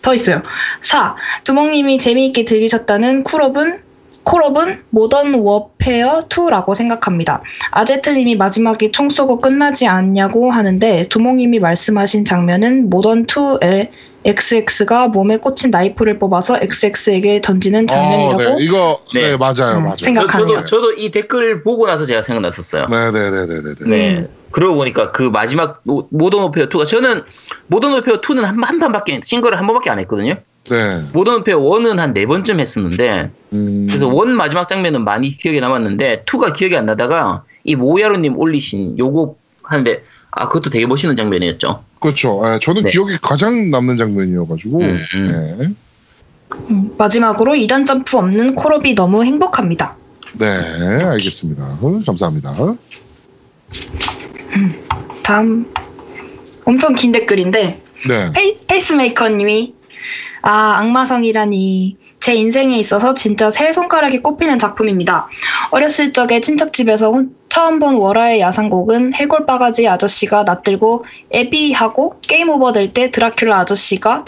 더 있어요. 4. 두목님이 재미있게 들리셨다는 콜옵은 콜옵은 Modern Warfare 2라고 생각합니다. 아제트님이 마지막에 총 쏘고 끝나지 않냐고 하는데 두목님이 말씀하신 장면은 모던 2에 XX가 몸에 꽂힌 나이프를 뽑아서 XX에게 던지는 장면이라고 어, 네. 이거 네, 네. 맞아요, 음, 맞아요. 생각- 저, 생각하네요. 도 저도 이 댓글 보고 나서 제가 생각났었어요. 네, 네, 네, 네, 네. 네. 네. 음. 그러고 보니까 그 마지막 모- Modern Warfare 2가 저는 모던 오페어 2는 한, 한 판밖에 싱글을 한 번밖에 안 했거든요. 네. 모던 오페어 1은 한 네 번쯤 했었는데 음, 그래서 원 마지막 장면은 많이 기억에 남았는데 2가 기억이 안 나다가 이 모야루님 올리신 요거 하는데 아 그것도 되게 멋있는 장면이었죠. 그렇죠. 예, 저는 네. 기억이 가장 남는 장면이어가지고. 음, 음. 네. 음, 마지막으로 2단 점프 없는 콜업이 너무 행복합니다. 네, 알겠습니다. 어, 감사합니다. 다음 엄청 긴 댓글인데 네. 페이, 페이스메이커님이 아 악마성이라니 제 인생에 있어서 진짜 세 손가락에 꼽히는 작품입니다. 어렸을 적에 친척집에서 혼- 처음 본 월화의 야상곡은 해골 바가지 아저씨가 낫 들고 애비하고 게임 오버 될 때 드라큘라 아저씨가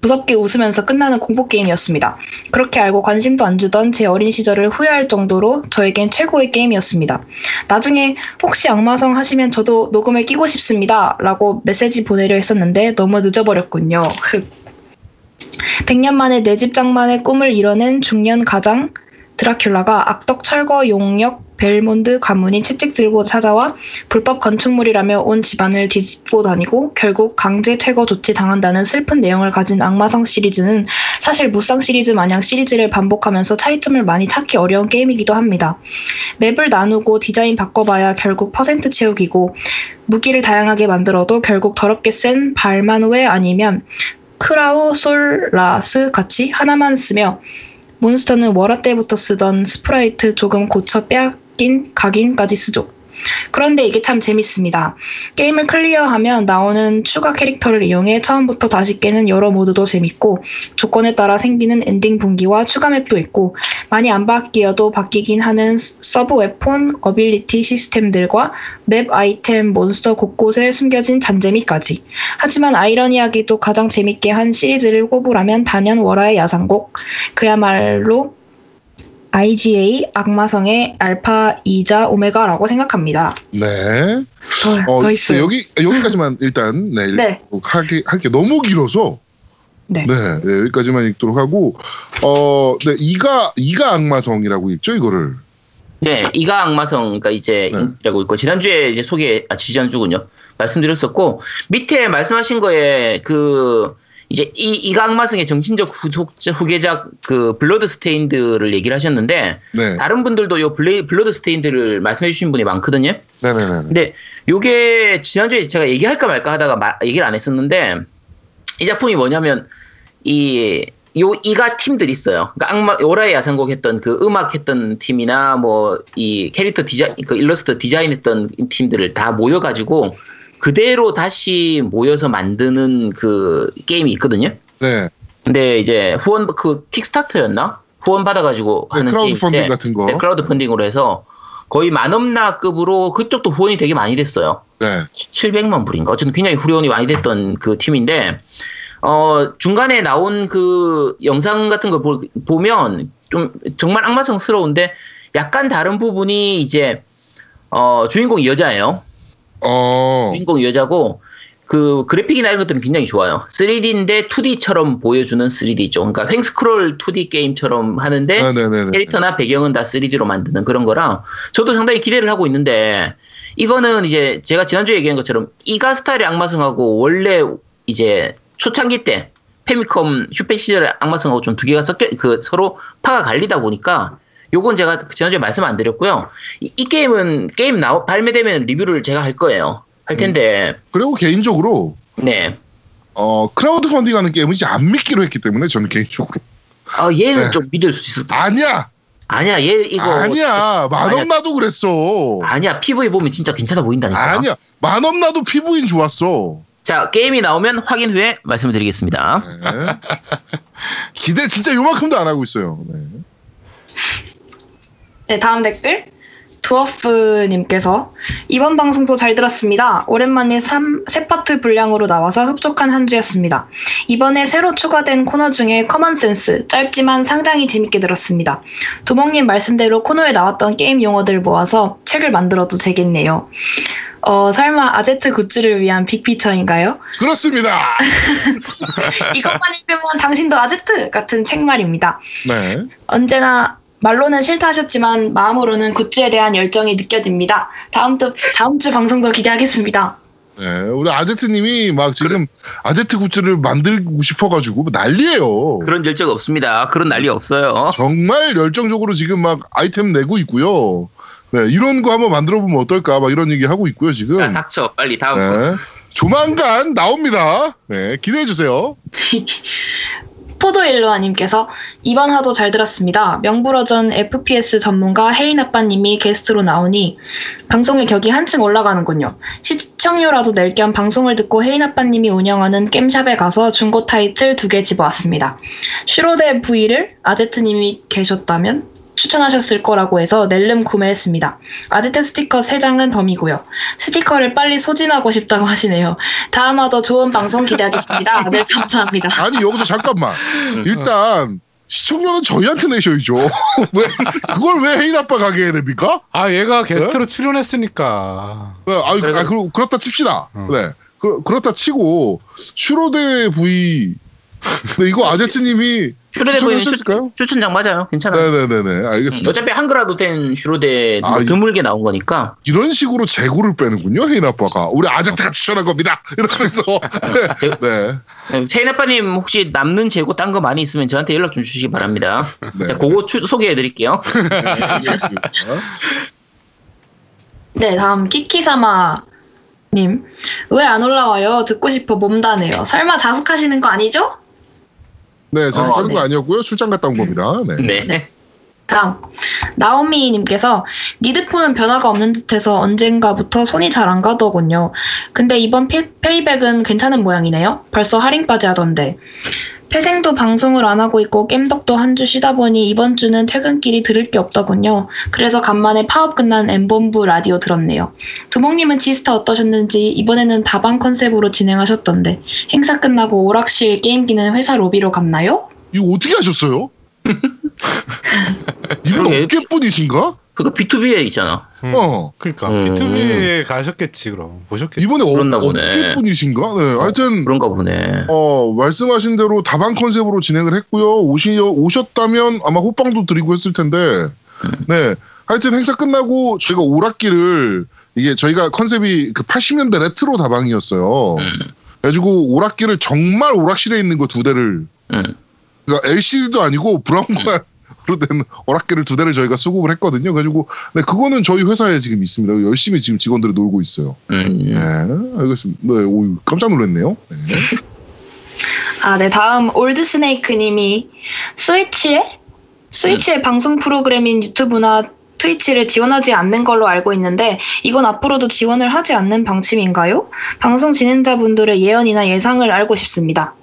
무섭게 웃으면서 끝나는 공포 게임이었습니다. 그렇게 알고 관심도 안 주던 제 어린 시절을 후회할 정도로 저에겐 최고의 게임이었습니다. 나중에 혹시 악마성 하시면 저도 녹음을 끼고 싶습니다. 라고 메시지 보내려 했었는데 너무 늦어버렸군요. 흑. 100년 만에 내 집 장만의 꿈을 이뤄낸 중년 가장 드라큘라가 악덕 철거 용역 벨몬드 가문이 채찍 들고 찾아와 불법 건축물이라며 온 집안을 뒤집고 다니고 결국 강제 퇴거 조치 당한다는 슬픈 내용을 가진 악마성 시리즈는 사실 무쌍 시리즈 마냥 시리즈를 반복하면서 차이점을 많이 찾기 어려운 게임이기도 합니다. 맵을 나누고 디자인 바꿔봐야 결국 퍼센트 채우기고 무기를 다양하게 만들어도 결국 더럽게 센 발만웨 아니면 크라우 솔라스 같이 하나만 쓰며 몬스터는 월화 때부터 쓰던 sprite 조금 고쳐 빼앗긴 각인까지 쓰죠. 그런데 이게 참 재밌습니다. 게임을 클리어하면 나오는 추가 캐릭터를 이용해 처음부터 다시 깨는 여러 모드도 재밌고 조건에 따라 생기는 엔딩 분기와 추가 맵도 있고 많이 안 바뀌어도 바뀌긴 하는 sub weapon ability 시스템들과 맵 아이템 몬스터 곳곳에 숨겨진 잔재미까지 하지만 아이러니하게도 가장 재밌게 한 시리즈를 꼽으라면 단연 월화의 야상곡 그야말로 IGA 악마성의 알파이자 오메가라고 생각합니다. 네. 더, 어, 더 있어요. 여기 여기까지만 일단 네, 네. 하게 할게 너무 길어서 네. 네, 네, 여기까지만 읽도록 하고 어, 네, IGA IGA 악마성이라고 읽죠 이거를. 네, IGA 악마성, 그러니까 이제 네. 라고 있고 지난주에 이제 소개, 아 지난주군요. 말씀드렸었고 밑에 말씀하신 거에 그 이제 이 IGA 악마성의 정신적 후속자, 후계작 그 Bloodstained를 얘기를 하셨는데 네, 다른 분들도 요 블레, Bloodstained를 말씀해 주신 분이 많거든요. 네, 네, 네. 근데 요게 지난주에 제가 얘기할까 말까 하다가 말- 얘기를 안 했었는데 이 작품이 뭐냐면 이 요 IGA 팀들 있어요. 그러니까 악마 월화의 야상곡 했던 그 음악 했던 팀이나 뭐 이 캐릭터 디자인 그 일러스트 디자인 했던 팀들을 다 모여 가지고 그대로 다시 모여서 만드는 그 게임이 있거든요. 네, 근데 이제 후원 그 킥스타터였나 후원 받아가지고 네, 하는 크라우드 펀딩 게임인데 같은 거. 네, 크라우드 펀딩으로 해서 거의 마넘나급으로 그쪽도 후원이 되게 많이 됐어요. 네, 700만 불인가? 어쨌든 굉장히 후원이 많이 됐던 그 팀인데, 어, 중간에 나온 그 영상 같은 거 보, 보면 좀 정말 악마성스러운데 약간 다른 부분이 이제, 어, 주인공이 여자예요. 어. 주인공이 여자고 그 그래픽이나 이런 것들은 굉장히 좋아요. 3D인데 2D처럼 보여주는 3D죠. 그러니까 횡스크롤 2D 게임처럼 하는데 네네네. 캐릭터나 배경은 다 3D로 만드는 그런 거라 저도 상당히 기대를 하고 있는데 이거는 이제 제가 지난주에 얘기한 것처럼 이가 스타일의 악마성하고 원래 이제 초창기 때 페미컴 슈패 시절의 악마성하고 좀 두 개가 섞여 그 서로 파가 갈리다 보니까 요건 제가 지난주에 말씀 안 드렸고요. 이, 이 게임은 게임 나오 발매되면 리뷰를 제가 할 거예요. 할 텐데 그리고 개인적으로 네. 어 크라우드 펀딩 하는 게임은 이제 안 믿기로 했기 때문에 저는 개인적으로 아 얘는 네. 좀 믿을 수 있을 것 아니야 아니야 얘 이거 아니야 마넘나도 그랬어 아니야 PV 보면 진짜 괜찮아 보인다니까. 아니야 마넘나도 PV는 좋았어 자, 게임이 나오면 확인 후에 말씀을 드리겠습니다. 네. 기대 진짜 요만큼도 안 하고 있어요 네. 네, 다음 댓글. 두어프님께서 이번 방송도 잘 들었습니다. 오랜만에 3, 세 파트 분량으로 나와서 흡족한 한 주였습니다. 이번에 새로 추가된 코너 중에 common sense 짧지만 상당히 재밌게 들었습니다. 두목님 말씀대로 코너에 나왔던 게임 용어들 모아서 책을 만들어도 되겠네요. 어, 설마 아제트 굿즈를 위한 big picture인가요? 그렇습니다 이것만 읽으면 당신도 아제트 같은 책 말입니다. 네 언제나 말로는 싫다 하셨지만 마음으로는 굿즈에 대한 열정이 느껴집니다. 다음 주 다음 주 방송도 기대하겠습니다. 네, 우리 아제트님이 막 지금 아제트 굿즈를 만들고 싶어가지고 난리예요. 그런 열정 없습니다. 그런 난리 없어요. 정말 열정적으로 지금 막 아이템 내고 있고요. 네, 이런 거 한번 만들어 보면 어떨까? 막 이런 얘기 하고 있고요 지금. 자, 닥쳐. 빨리 다음 거. 네, 조만간 나옵니다. 네, 기대해 주세요. 포도일로아님께서 이번 화도 잘 들었습니다. 명불허전 FPS 전문가 혜인 아빠님이 게스트로 나오니 방송의 격이 한층 올라가는군요. 시청료라도 낼 겸 방송을 듣고 혜인 아빠님이 운영하는 게임샵에 가서 중고 타이틀 두 개 집어왔습니다. 슈로데 V를 아제트님이 계셨다면 추천하셨을 거라고 해서 낼름 구매했습니다. 아제트 스티커 3장은 덤이고요. 스티커를 빨리 소진하고 싶다고 하시네요. 다음 화도 좋은 방송 기대하겠습니다. 네, 감사합니다. 아니 여기서 잠깐만. 일단 시청료는 저희한테 내셔야죠. 왜 그걸 왜 혜인 아빠 가게 해야 됩니까? 아 얘가 게스트로 출연했으니까. 네, 아유, 그래서- 아, 그렇다 칩시다. 어. 네. 그, 그렇다 치고 슈로데 네, 이거 아제트님이 슈로데 보이는 추천하셨을까요? 추천장 맞아요. 괜찮아요. 네네네네 알겠습니다. 어차피 한글화도 된 슈로데 아, 드물게 나온 거니까. 이런 식으로 재고를 빼는군요 혜인 아빠가 우리 아제트가 추천한 겁니다 이러면서 네, 네. 세인 아빠님 혹시 남는 재고 딴 거 많이 있으면 저한테 연락 좀 주시기 바랍니다. 네. 자, 그거 추- 소개해드릴게요. 네, 알겠습니다. 네, 다음 키키사마 님. 왜 안 올라와요? 듣고 싶어 몸다네요. 설마 자숙하시는 거 아니죠? 네 자숙하는 어, 네. 거 아니었고요 출장 갔다 온 겁니다 네. 네. 다음 나오미 님께서 니드폰은 변화가 없는 듯해서 언젠가부터 손이 잘 안 가더군요. 근데 이번 페, 페이백은 괜찮은 모양이네요. 벌써 할인까지 하던데. 태생도 방송을 안 하고 있고 겜덕도 한 주 쉬다 보니 이번 주는 퇴근길이 들을 게 없더군요. 그래서 간만에 파업 끝난 엠본부 라디오 들었네요. 두목님은 지스타 어떠셨는지 이번에는 다방 컨셉으로 진행하셨던데 행사 끝나고 오락실 게임기는 회사 로비로 갔나요? 이거 어떻게 하셨어요? 이분. 어깨뿐이신가? 그거 B2B에 있잖아. 음. 어 그러니까 음. B2B에 가셨겠지 그럼 보셨겠지. 이번에 어, 그렇나 보네. 어깨뿐이신가? 네 하여튼 그런가 보네. 어, 말씀하신 대로 다방 컨셉으로 진행을 했고요. 오시, 오셨다면 아마 호빵도 드리고 했을 텐데, 네. 하여튼 행사 끝나고 저희가 오락기를, 이게 저희가 컨셉이 그 80년대 레트로 다방이었어요. 음. 그래가지고 오락기를 정말 오락실에 있는 거 두 대를, 음. 그러니까 LCD도 아니고 브라운관으로 된 오락기를 두 대를 저희가 수급을 했거든요. 그래가지고, 네, 그거는 저희 회사에 지금 있습니다. 열심히 지금 직원들이 놀고 있어요. 음. 네, 알겠습니다. 네, 오, 깜짝 놀랐네요. 네. 아, 네. 다음 올드 스네이크 님이 스위치에 스위치의 방송 프로그램인 유튜브나 트위치를 지원하지 않는 걸로 알고 있는데 이건 앞으로도 지원을 하지 않는 방침인가요? 방송 진행자분들의 예언이나 예상을 알고 싶습니다.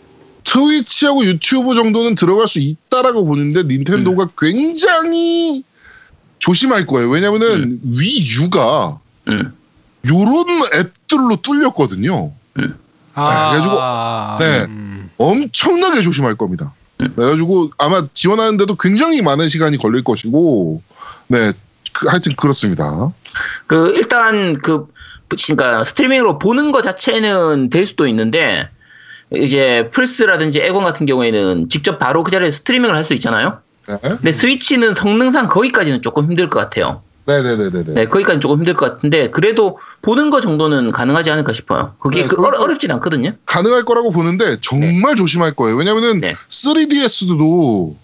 트위치하고 유튜브 정도는 들어갈 수 있다라고 보는데 닌텐도가 음. 굉장히 조심할 거예요. 왜냐면은 위유가 음. 요런 앱들로 뚫렸거든요. 아, 그래가지고- 네. 음. 엄청나게 조심할 겁니다. 음. 그래가지고 아마 지원하는데도 굉장히 많은 시간이 걸릴 것이고, 네 그, 하여튼 그렇습니다. 그 일단 그 그러니까 스트리밍으로 보는 것 자체는 될 수도 있는데 이제 플스라든지 에곤 같은 경우에는 직접 바로 그 자리에 스트리밍을 할 수 있잖아요. 네. 근데 스위치는 성능상 거기까지는 조금 힘들 것 같아요. 네네네네. 네, 거기까지 조금 힘들 것 같은데 그래도 보는 거 정도는 가능하지 않을까 싶어요. 그게 네, 그. 어렵, 어렵진 않거든요. 가능할 거라고 보는데 정말 조심할 거예요. 왜냐면은 네. 3DS도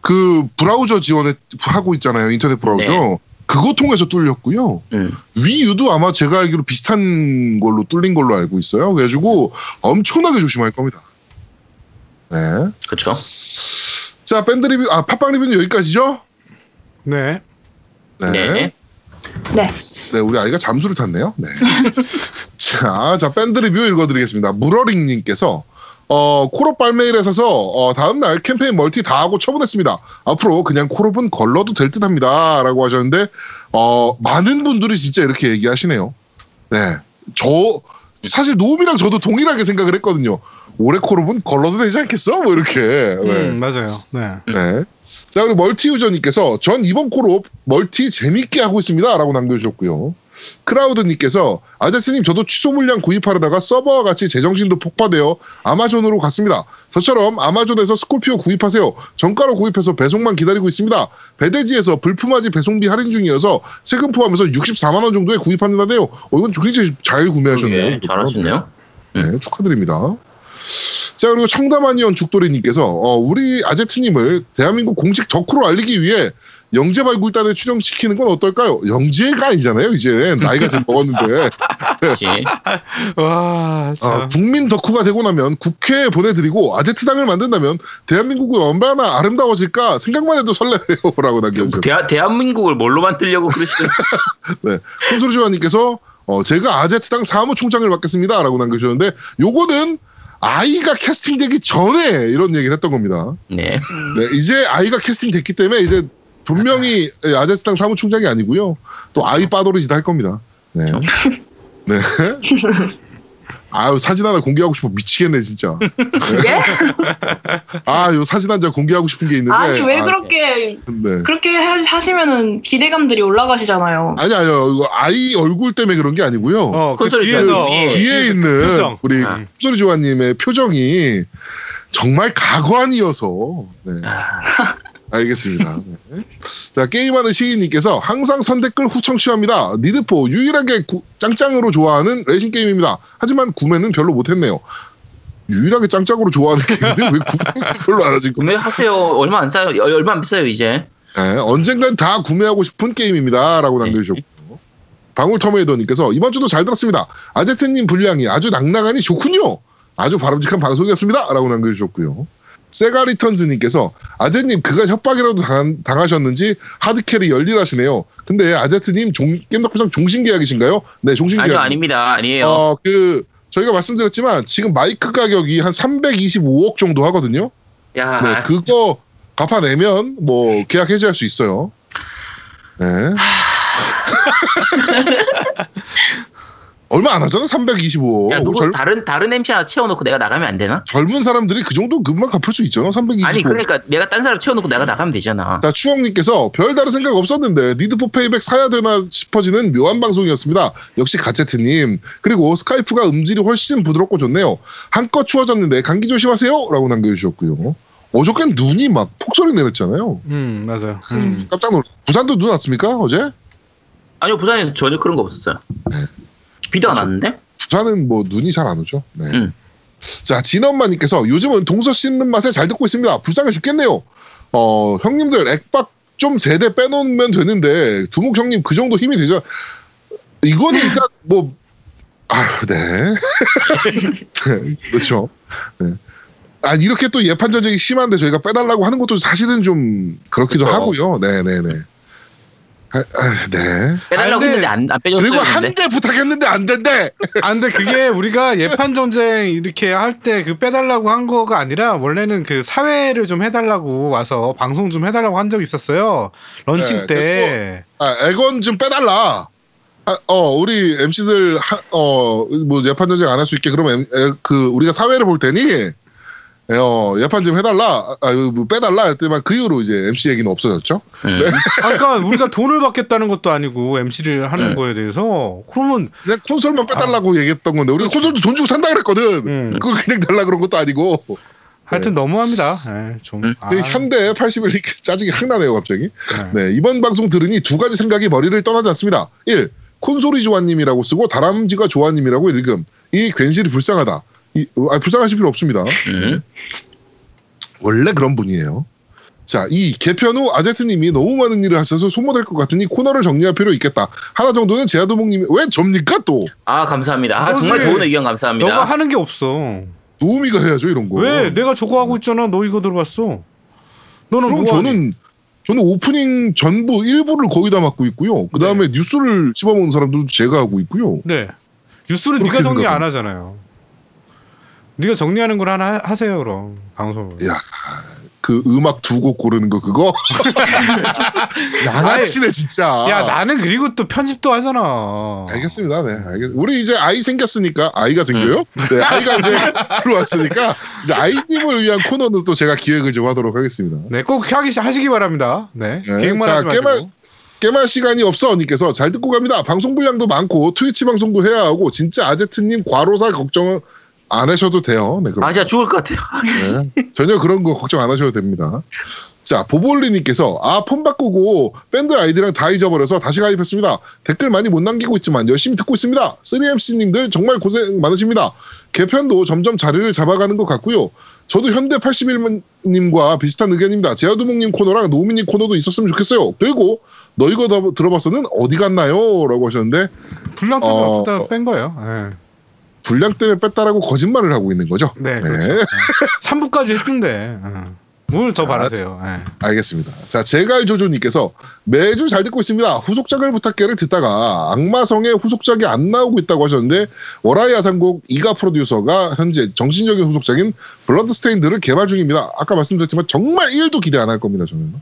그 브라우저 지원을 하고 있잖아요. 인터넷 브라우저. 네. 그거 통해서 뚫렸고요. 음. Wii U도 아마 제가 알기로 비슷한 걸로 뚫린 걸로 알고 있어요. 그래가지고 엄청나게 조심할 겁니다. 네. 그렇죠. 자, 밴드 리뷰, 아, 팟빵 리뷰는 여기까지죠? 네. 네. 네. 네. 네, 우리 아이가 잠수를 탔네요. 네. 자, 자, 밴드 리뷰 읽어드리겠습니다. 무러링님께서, 어, 콜옵 발매일에 서서, 어, 다음날 캠페인 멀티 다 하고 처분했습니다. 앞으로 그냥 콜옵은 걸러도 될 듯 합니다. 라고 하셨는데, 어, 많은 분들이 진짜 이렇게 얘기하시네요. 네. 저, 사실 노움이랑 저도 동일하게 생각을 했거든요. 올해 콜옵은 걸러도 되지 않겠어? 뭐 이렇게. 네. 음, 맞아요. 네. 네. 자, 그리고 멀티 유저님께서 전 이번 콜옵 멀티 재밌게 하고 있습니다. 라고 남겨주셨고요. 크라우드님께서 아제트님 저도 취소 물량 구입하려다가 서버와 같이 제정신도 폭파되어 아마존으로 갔습니다. 저처럼 아마존에서 스콜피오 구입하세요. 정가로 구입해서 배송만 기다리고 있습니다. 배대지에서 불품화지 배송비 할인 중이어서 세금 포함해서 64만 원 정도에 구입한다네요. 어, 이건 굉장히 잘 구매하셨네요. 잘하셨네요. 네, 축하드립니다. 자 그리고 청담아니온 죽돌이님께서 어, 우리 아제트님을 대한민국 공식 덕후로 알리기 위해 영재 발굴단에 출연시키는 건 어떨까요? 영재가 아니잖아요 이제 나이가 좀 먹었는데 그렇지. 와. 어, 국민 덕후가 되고 나면 국회에 보내드리고 아제트당을 만든다면 대한민국은 얼마나 아름다워질까 생각만 해도 설레요 라고 남겨주셨어요. 대한 대한민국을 뭘로 만들려고 그러시죠? 네, 콘솔주아님께서 어, 제가 아제트당 사무총장을 맡겠습니다 라고 남겨주셨는데 요거는 아이가 캐스팅되기 전에 이런 얘기를 했던 겁니다. 네. 네, 이제 아이가 캐스팅됐기 때문에 이제 분명히 아제트당 사무총장이 아니고요. 또 아이 빠돌이짓 할 겁니다. 네. 네. 아유 사진 하나 공개하고 싶어 미치겠네 진짜. 예? 아요 사진 한 장 공개하고 싶은 게 있는데. 아니 왜 아, 그렇게 네. 그렇게 하- 하시면은 기대감들이 올라가시잖아요. 아니 아니요 이거 아이 얼굴 때문에 그런 게 아니고요. 어, 그 콘솔이 뒤에서 좀 어, 뒤에 그 있는 표정. 우리 아. 소리 조아님의 표정이 정말 가관이어서 네, 아, 알겠습니다. 네. 자 게임하는 시인님께서 항상 선댓글 후청 취합니다. 니드포 유일하게 구- 짱짱으로 좋아하는 레이싱 게임입니다. 하지만 구매는 별로 못했네요. 유일하게 짱짱으로 좋아하는 게임인데 왜 구매는 별로 안 하지? 구매하세요. 얼마 안 싸요. 어, 얼마 안 비싸요 이제. 네, 언젠간 다 구매하고 싶은 게임입니다라고 남겨주셨고 방울터메이더님께서 이번 주도 잘 들었습니다. 아제트님 분량이 아주 낭낭하니 좋군요. 아주 바람직한 방송이었습니다 라고 남겨주셨고요. 세가 리턴즈님께서 아제님 그간 협박이라도 당, 당하 셨는지 하드캐리 열일하시네요. 근데 아제트님 종, 겜덕비상 종신계약이신가요? 네, 종신계약. 아니요 아닙니다. 아니에요. 어, 그 저희가 말씀드렸지만 지금 마이크 가격이 한 325억 정도 하거든요. 야 네, 그거 갚아내면 뭐 계약 해지할 수 있어요. 네. 얼마 안 하잖아, 325. 야 누구 젊, 다른 다른 MC 하나 채워놓고 내가 나가면 안 되나? 젊은 사람들이 그 정도 금방 갚을 수 있잖아, 325. 아니 그러니까 내가 딴 사람 채워놓고 내가 나가면 되잖아. 자, 추억님께서 별다른 생각 없었는데 니드포 페이백 사야 되나 싶어지는 묘한 방송이었습니다. 역시 가체트님. 그리고 스카이프가 음질이 훨씬 부드럽고 좋네요. 한껏 추워졌는데 감기 조심하세요. 라고 남겨주셨고요. 어저께 눈이 막 폭설이 내렸잖아요. 음, 맞아요. 음. 깜짝 놀랐 부산도 눈 왔습니까? 어제? 아니요 부산에 전혀 그런 거 없었어요. 비도 안 왔는데? 부산은 뭐 눈이 잘 안 오죠. 네. 응. 자, 진엄마님께서 요즘은 동서 씻는 맛에 잘 듣고 있습니다. 불쌍해 죽겠네요. 어, 형님들 액박 좀 세대 빼놓으면 되는데 두목 형님 그 정도 힘이 되죠. 이거는 일단 뭐 아유, 네. 네, 그렇죠. 네. 아 이렇게 또 예판 전쟁이 심한데 저희가 빼달라고 하는 것도 사실은 좀 그렇기도 그쵸. 하고요. 네, 네, 네. 아, 아, 네. 빼달라고 아, 근데- 했는데 안, 안 빼줬어요. 그리고 한. 대 부탁했는데 안 된대. 아 근데 그게 우리가 예판 전쟁 이렇게 할 때 그 빼달라고 한 거가 아니라 원래는 그 사회를 좀 해달라고 와서 방송 좀 해달라고 한 적이 있었어요 런칭 네, 때. 아, 액원 좀 빼달라. 아, 어, 우리 MC들, 어, 뭐, 예판 전쟁 안 할 수 있게, 그러면, 에, 그, 우리가 사회를 볼 테니, 어, 예판 좀 해달라, 아, 뭐 빼달라 할 때만 그 이후로 이제 MC 얘기는 없어졌죠. 음. 아, 그러니까 우리가 돈을 받겠다는 것도 아니고 MC를 하는 네. 거에 대해서 그러면 그냥 콘솔만 빼달라고 얘기했던 건데 우리가 콘솔도 돈 주고 산다 그랬거든. 음. 그걸 그냥 달라 그런 것도 아니고. 하여튼 너무합니다. 예, 좀 음. 아, 되게 현대 81 짜증이 확 나네요 갑자기. 네. 네 이번 방송 들으니 두 가지 생각이 머리를 떠나지 않습니다. 1. 콘솔이 조아님이라고 쓰고 다람쥐가 조아님이라고 읽음. 이 괜시리 불쌍하다. 이, 아, 불쌍하실 필요 없습니다. 음. 원래 그런 분이에요. 자, 이 개편 후 아제트님이 너무 많은 일을 하셔서 소모될 것 같으니 코너를 정리할 필요 있겠다. 하나 정도는 제아도목님이 왜 접니까 또? 아 감사합니다. 아, 정말 그거지. 좋은 의견 감사합니다. 너가 하는 게 없어. 도우미가 해야죠 이런 거. 왜 내가 저거 하고 있잖아. 너 이거 들어봤어. 너는 그럼 뭐 저는 저는 오프닝 전부 일부를 거의 다 맡고 있고요. 그 다음에 뉴스를 씹어먹는 사람들도 제가 하고 있고요. 네. 뉴스는 네가 정리. 안 하잖아요. 네가 정리하는 걸 하나 하- 하세요 그럼 방송을. 야, 그 음악 두 곡 고르는 거 그거 양아치네 진짜. 야 나는 그리고 또 편집도 하잖아. 알겠습니다. 네, 알겠. 우리 이제 아이 생겼으니까 아이가 생겨요. 네, 아이가 이제 들어왔으니까 이제 아이님을 위한 코너는 또 제가 기획을 좀 하도록 하겠습니다. 네, 꼭 하기 하시기 바랍니다. 네, 네, 계획만 자, 하지 마시고. 깨말- 깨말 시간이 없어 언니께서 잘 듣고 갑니다. 방송 분량도 많고 트위치 방송도 해야 하고 진짜 아제트님 과로사 걱정 안 하셔도 돼요. 네, 그럼. 아 진짜 죽을 것 같아요. 네. 전혀 그런 거 걱정 안 하셔도 됩니다. 자, 보볼리님께서 아, 폰 바꾸고 밴드 아이디랑 다 잊어버려서 다시 가입했습니다. 댓글 많이 못 남기고 있지만 열심히 듣고 있습니다. 3MC님들 정말 고생 많으십니다. 개편도 점점 자리를 잡아가는 것 같고요. 저도 현대 81님과 비슷한 의견입니다. 제아두목님 코너랑 노우미님 코너도 있었으면 좋겠어요. 그리고 너 이거 더- 들어봤어는 어디 갔나요? 라고 하셨는데 분량 때문에 어, 어, 쩌다 어. 뺀 거예요. 네, 분량 때문에 뺐다라고 거짓말을 하고 있는 거죠. 네 그렇죠. 네. 3부까지 했는데 어. 뭘더 자, 바라세요. 네. 알겠습니다. 자, 제갈 조조님께서 매주 잘 듣고 있습니다. 후속작을 부탁해를 듣다가 악마성의 후속작이 안 나오고 있다고 하셨는데 월화의 야상곡 이가 프로듀서가 현재 정신적인 후속작인 블러드스테인드를 개발 중입니다. 아까 말씀드렸지만 정말 1도 기대 안 할 겁니다. 저는.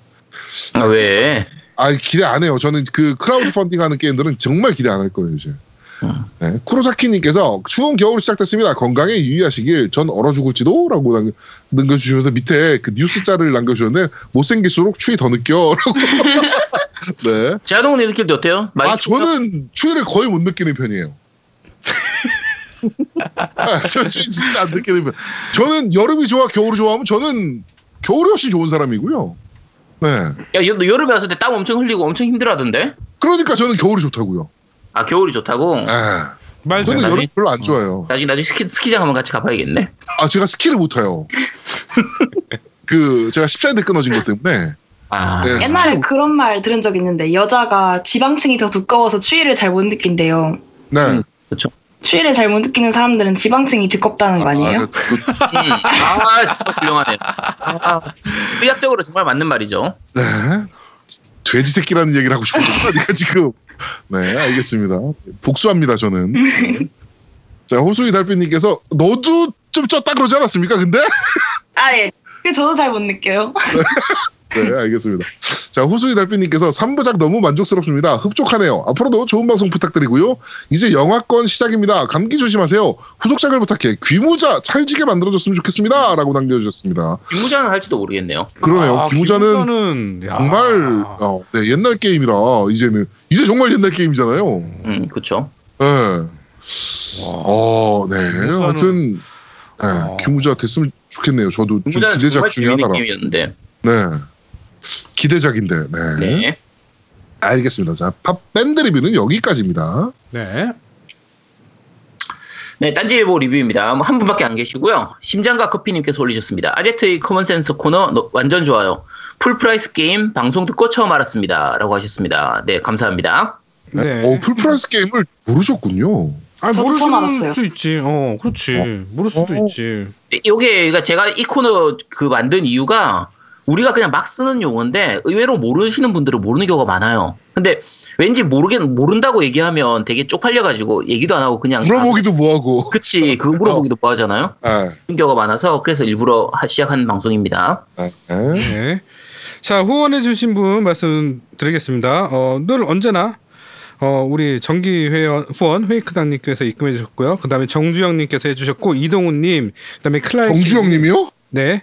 아, 왜? 아 기대 안 해요. 저는 그 크라우드 펀딩하는 게임들은 정말 기대 안 할 거예요 이제. 음. 네. 쿠로사키님께서 추운 겨울이 시작됐습니다. 건강에 유의하시길 전 얼어 죽을지도라고 남- 남겨주시면서 밑에 그 뉴스 짤을 남겨주셨는데 못생길수록 추위 더 느껴라고. 네. 제아동은 느낄 때 어때요? 아 춥죠? 저는 추위를 거의 못 느끼는 편이에요. 아, 저 진짜 안 느끼는 편. 저는 여름이 좋아 겨울이 좋아하면 저는 겨울이 훨씬 좋은 사람이고요. 네. 야, 여- 너 여름에 왔을 때 땀 엄청 흘리고 엄청 힘들어하던데? 그러니까 저는 겨울이 좋다고요. 아 겨울이 좋다고? 아, 말 저는 잘 여름 나중에- 별로 안 좋아해요. 나중에 나중에 스키, 스키장 한번 같이 가봐야겠네. 아 제가 스키를 못 타요. 그 제가 십자인대 끊어진 것 때문에 아, 네. 옛날에 스키를- 그런 말 들은 적 있는데 여자가 지방층이 더 두꺼워서 추위를 잘 못 느낀대요. 네. 음. 그렇죠. 추위를 잘 못 느끼는 사람들은 지방층이 두껍다는 거 아니에요? 아, 그- 그- 음. 아 정말 훌륭하네요. 아, 의학적으로 정말 맞는 말이죠. 네. 돼지 새끼라는 얘기를 하고 네가 지금 네 알겠습니다. 복수합니다 저는. 네. 자 호수이 달빛님께서 너도 좀 쪘다 그러지 않았습니까? 근데 아 예. 저도 잘 못 느껴요. 네 알겠습니다. 자 호수이 달빛님께서 3부작 너무 만족스럽습니다. 흡족하네요. 앞으로도 좋은 방송 부탁드리고요. 이제 영화권 시작입니다. 감기 조심하세요. 후속작을 부탁해 귀무자 찰지게 만들어줬으면 좋겠습니다.라고 남겨주셨습니다. 김무장을 할지도 모르겠네요. 그러네요. 아, 귀무자는 김무자는 야. 정말 어, 네, 옛날 게임이라 이제는 이제 정말 옛날 게임이잖아요. 음, 그렇죠. 네. 와. 어, 네. 김무자는- 하여튼 네, 어. 귀무자 됐으면 좋겠네요. 저도 좀 기대작 중에 하나라. 게임이었는데. 네. 기대작인데. 네. 네. 알겠습니다. 자, 팟빵 리뷰는 여기까지입니다. 네. 네, 딴지일보 리뷰입니다. 뭐 한 분밖에 안 계시고요. 심장과 커피님께서 올리셨습니다. 아제트의 common sense 코너 너- 완전 좋아요. full price 게임 방송 듣고 처음 알았습니다. 라고 하셨습니다. 네, 감사합니다. 네. 네. 어, full price 게임을 모르셨군요. 아니 모를 처음 수도 알았어요. 수 있지. 어, 그렇지. 모를 수도 어. 있지. 요게 그러니까 제가 이 코너 그 만든 이유가 우리가 그냥 막 쓰는 용어인데 의외로 모르시는 분들은 모르는 경우가 많아요. 근데 왠지 모르겠 모른다고 얘기하면 되게 쪽팔려가지고 얘기도 안 하고 그냥 물어보기도 뭐하고. 아, 그치 그거 물어보기도 뭐 하잖아요. 네. 그런 경우가 많아서 그래서 일부러 하- 시작한 방송입니다. 네. 네. 자 후원해주신 분 말씀드리겠습니다. 어, 늘 언제나 어, 우리 정기 회원 후원 회이크당님께서 입금해 주셨고요. 그 다음에 정주영님께서 해주셨고 이동훈님, 그 다음에 클라이 정주영님이요? 네.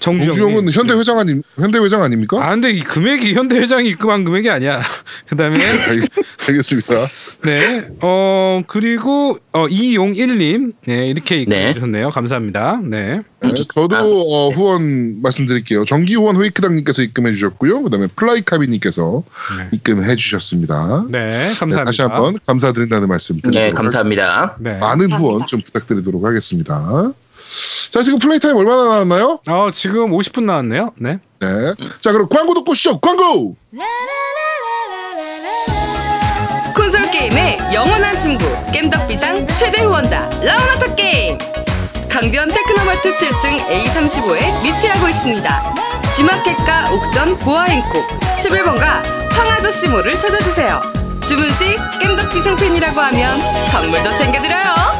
정주영. 정주영은 현대 회장 아니 현대 회장 아닙니까? 아 근데 이 금액이 현대 회장이 입금한 금액이 아니야. 그다음에 알, 알겠습니다. 네. 어 그리고 어 이용일님 네 이렇게 네. 입금해 주셨네요. 감사합니다. 네. 네, 저도 어, 후원 말씀드릴게요. 정기 후원 호이크당님께서 입금해 주셨고요. 그다음에 플라이카비님께서 네. 입금해 주셨습니다. 네. 네, 감사합니다. 다시 한번 감사드린다는 말씀 드리도록 네. 감사합니다. 네. 많은 감사합니다. 후원 좀 부탁드리도록 하겠습니다. 자, 지금 play time 얼마나 나왔나요? 어 지금 50분 나왔네요. 네. 네. 자, 그럼 광고 듣고 오시죠. 광고! 콘솔 게임의 영원한 친구 겜덕비상 최대 후원자 라운하터 게임 강변 테크노마트 7층 A35에 위치하고 있습니다 G마켓과 옥션 보아행콕 11번가 황아저씨몰을 찾아주세요 주문 시 겜덕비상 팬이라고 하면 선물도 챙겨드려요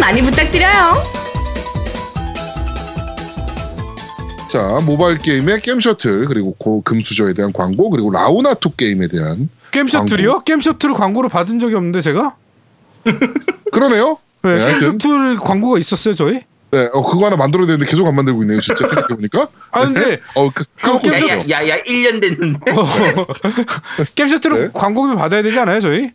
많이 부탁드려요. 자, 모바일 게임의 게임 셔틀, 그리고 고 금수저에 대한 광고, 그리고 라우나토 게임에 대한. 게임 셔틀이요? 게임 셔틀 광고를 받은 적이 없는데 제가? 그러네요? 네, 네, 게임 하여튼. 셔틀 광고가 있었어요 저희? 네, 어, 그거 하나 만들어야 되는데 계속 안 만들고 있네요. 진짜 생각해보니까. 아 근데 네? 어, 그, 게임 있었죠. 야야 야야 1년 됐는데. 게임 셔틀은 네. 광고비 받아야 되지 않아요 저희?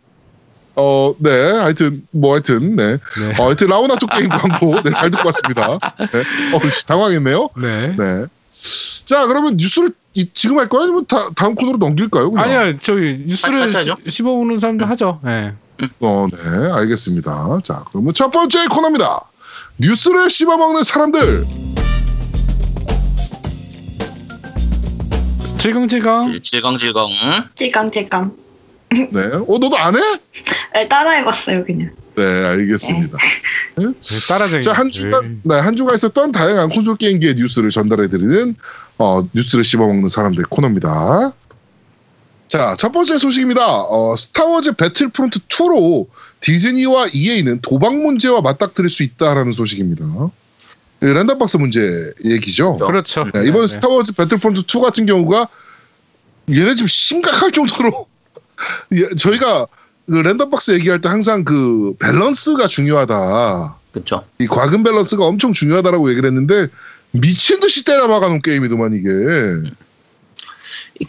어, 네, 하여튼, 뭐, 하여튼, 네. 네. 어, 하여튼, 라우나토 게임 광고, 네, 잘 듣고 왔습니다. 네. 어, 씨, 당황했네요. 네. 네. 자, 그러면 뉴스를 이, 지금 할 거야? 아니면 다, 다음 코너로 넘길까요? 그냥? 아니야 저희 뉴스를. 씹- 씹어보는 사람도 하죠. 네. 어, 네, 알겠습니다. 자, 그러면 첫 번째 코너입니다. 뉴스를 씹어먹는 사람들. 질겅질겅. 질겅질겅. 찔깡찔깡. 네. 어, 너도 안 해? 네, 따라해봤어요 그냥. 네, 알겠습니다. 네, 따라쟁이. 자, 한 주간, 네, 한 주간 있었던 다양한 콘솔 게임기의 뉴스를 전달해드리는, 어, 뉴스를 씹어먹는 사람들 코너입니다. 자, 첫 번째 소식입니다. 어, 스타워즈 배틀프론트 2로 디즈니와 EA는 도박 문제와 맞닥뜨릴 수 있다라는 소식입니다. 이 랜덤박스 문제 얘기죠. 그렇죠. 네, 이번 네, 스타워즈 배틀프론트 2 같은 경우가 얘네 지금 심각할 정도로 예, 저희가 그 랜덤박스 얘기할 때 항상 그 밸런스가 중요하다. 그렇죠. 이 과금 밸런스가 엄청 중요하다라고 얘기를 했는데 미친 듯이 때려 박아놓은 게임이더만 이게.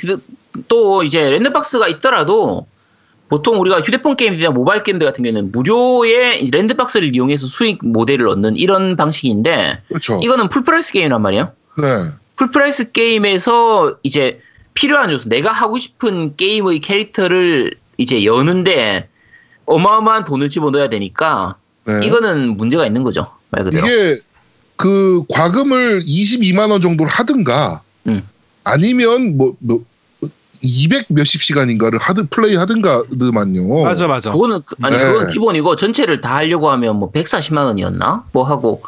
그- 또 이제 랜덤박스가 있더라도 보통 우리가 휴대폰 게임이나 모바일 게임들 같은 경우에는 무료의 이제 랜덤박스를 이용해서 수익 모델을 얻는 이런 방식인데 그렇죠. 이거는 full price 게임이란 말이에요. 네. full price 게임에서 이제 필요한 요소, 내가 하고 싶은 게임의 캐릭터를 이제 여는데 어마어마한 돈을 집어넣어야 되니까 네. 이거는 문제가 있는 거죠. 말 그대로. 이게 그 과금을 22만 원 정도를 하든가 음. 아니면 뭐, 뭐 200 몇십 시간인가를 하든 플레이 하든가드만요. 맞아 맞아. 그거는 그- 아니 네. 그건 기본이고 전체를 다 하려고 하면 뭐 140만 원이었나? 뭐 하고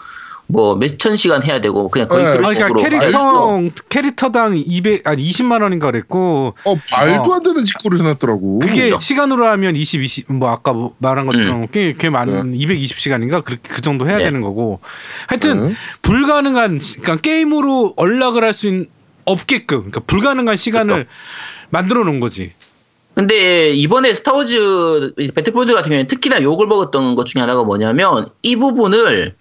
뭐 몇천 시간 해야 되고 그냥 거의 네. 그런 아, 그러니까 식으로 캐릭터 캐릭터당 200 아니 20만 원인가 그랬고 어 말도 어. 안 되는 짓거리를 해놨더라고. 그게 그죠. 시간으로 하면 20, 20, 뭐 아까 뭐 말한 것처럼 꽤, 꽤 많은 220시간인가 그, 그 정도 해야 네. 되는 거고 하여튼 네. 불가능한 시- 그러니까 게임으로 연락을 할 수 없게끔 그러니까 불가능한 시간을 만들어 놓은 거지. 근데 이번에 스타워즈 배틀필드 같은 경우에는 특히나 욕을 먹었던 것 중에 하나가 뭐냐면 이 부분을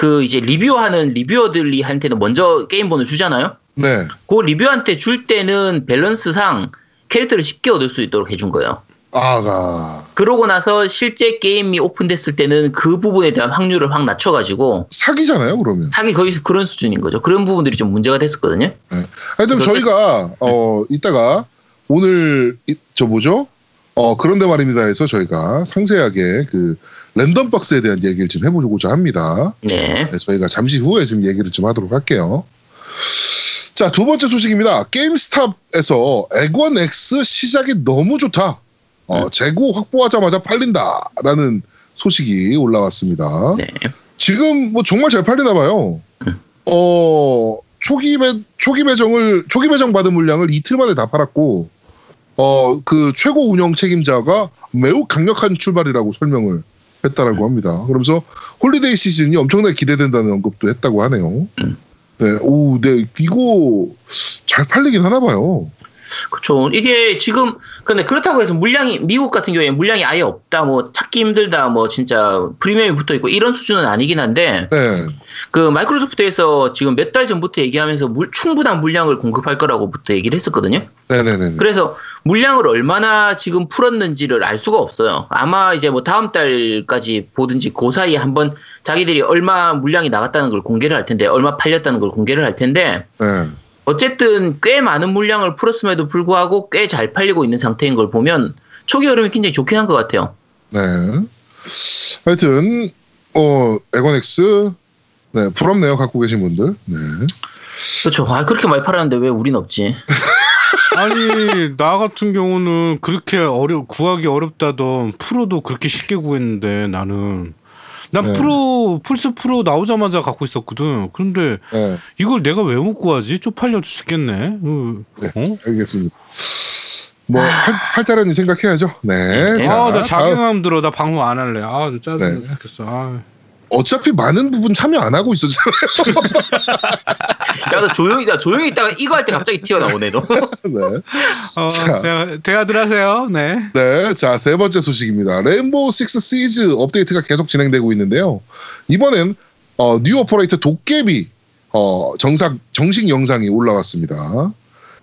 그 이제 리뷰하는 리뷰어들이 한테는 먼저 게임본을 주잖아요. 네. 그 리뷰한테 줄 때는 밸런스상 캐릭터를 쉽게 얻을 수 있도록 해준 거예요. 아가 그러고 나서 실제 게임이 오픈됐을 때는 그 부분에 대한 확률을 확 낮춰가지고 사기잖아요 그러면. 상이 거기서 그런 수준인 거죠. 그런 부분들이 좀 문제가 됐었거든요. 하여튼 그래서 저희가 어 이따가 오늘 이- 저 뭐죠? 어 그런데 말입니다 해서 저희가 상세하게 그 랜덤 박스에 대한 얘기를 좀 해보고자 합니다. 네. 네, 저희가 잠시 후에 좀 얘기를 좀 하도록 할게요. 자, 두 번째 소식입니다. 게임스탑에서 액원 X 시작이 너무 좋다. 어, 재고 확보하자마자 팔린다 라는 소식이 올라왔습니다. 네. 지금 뭐 정말 잘 팔리나 봐요. 음. 어, 초기 배, 초기 배정을, 초기 배정 받은 물량을 이틀 만에 다 팔았고, 어, 그 최고 운영 책임자가 매우 강력한 출발이라고 설명을 했다라고 합니다. 그러면서 holiday 시즌이 엄청나게 기대된다는 언급도 했다고 하네요. 음. 네, 오, 네, 이거 잘 팔리긴 하나 봐요. 그렇죠. 이게 지금 근데 그렇다고 해서 물량이 미국 같은 경우에 물량이 아예 없다, 뭐 찾기 힘들다, 뭐 진짜 프리미엄이 붙어 있고 이런 수준은 아니긴 한데 네, 그 마이크로소프트에서 지금 몇 달 전부터 얘기하면서 물- 충분한 물량을 공급할 거라고부터 얘기를 했었거든요. 네네네. 그래서 물량을 얼마나 지금 풀었는지를 알 수가 없어요. 아마 이제 뭐 다음 달까지 보든지 그 사이에 한번 자기들이 얼마 물량이 나갔다는 걸 공개를 할 텐데, 얼마 팔렸다는 걸 공개를 할 텐데, 네. 어쨌든 꽤 많은 물량을 풀었음에도 불구하고 꽤 잘 팔리고 있는 상태인 걸 보면 초기 흐름이 굉장히 좋긴 한것 같아요. 네. 하여튼, 어, 에건엑스, 네, 부럽네요, 갖고 계신 분들. 네. 그렇죠. 아, 그렇게 많이 팔았는데 왜 우린 없지? 아니 나 같은 경우는 그렇게 어려 구하기 어렵다던 프로도 그렇게 쉽게 구했는데 나는 난 네. 프로 플스 프로 나오자마자 갖고 있었거든. 그런데 네, 이걸 내가 왜 못 구하지? 쪽팔려 죽겠네. 어? 네, 어? 알겠습니다. 뭐, 팔, 팔자련이 생각해야죠. 네. 네. 자, 아, 나. 자괴감 들어. 나 방송 안 할래. 아, 나 짜증나 네. 죽겠어. 아. 어차피 많은 부분 참여 안 하고 있었잖아요. 야, 너 조용히, 야, 조용히 있다가 이거 할 때 갑자기 튀어나오네, 너. 네. 어, 자. 제가 대화들 하세요. 네. 네, 자, 세 번째 소식입니다. 레인보우 식스 시즈 업데이트가 계속 진행되고 있는데요. 이번엔, 어, new operator 도깨비, 어, 정상, 정식 영상이 올라왔습니다.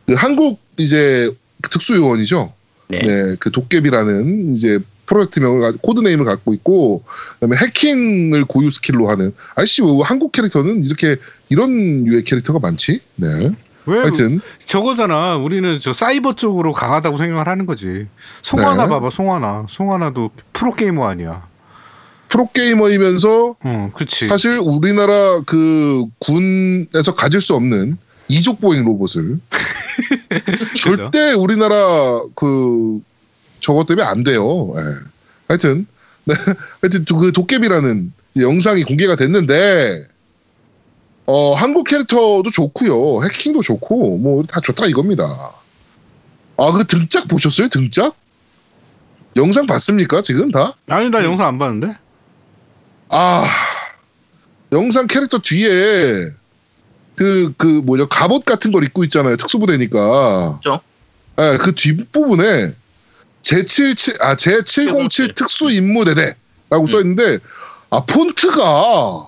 그 한국 이제 특수요원이죠. 네. 네, 그 도깨비라는 이제 프로젝트명을 가지고 code name을 갖고 있고 그다음에 해킹을 고유 스킬로 하는 아이씨 왜 한국 캐릭터는 이렇게 이런 유의 캐릭터가 많지? 네. 왜 하여튼 저거잖아. 우리는 저 사이버 쪽으로 강하다고 생각을 하는 거지. 송하나 네. 봐봐. 송하나. 송하나도 프로 게이머 아니야. 프로게이머이면서 어, 그치. 사실 우리나라 그 군에서 가질 수 없는 이족 보행 로봇을 절대 우리나라 그 저것 때문에 안 돼요. 예. 하여튼 네. 하여튼 또그 도깨비라는 영상이 공개가 됐는데 어 한국 캐릭터도 좋고요. 해킹도 좋고 뭐 다 좋다 이겁니다. 아 그 등짝 보셨어요? 등짝? 영상 봤습니까? 지금 다? 아니 나 영상 안 봤는데. 아 영상 캐릭터 뒤에 그그 뭐죠 갑옷 같은 걸 입고 있잖아요 특수부대니까 그죠? 예, 그 뒷부분에 제77 아 제707 특수 임무대대라고 음. 써 있는데 아 폰트가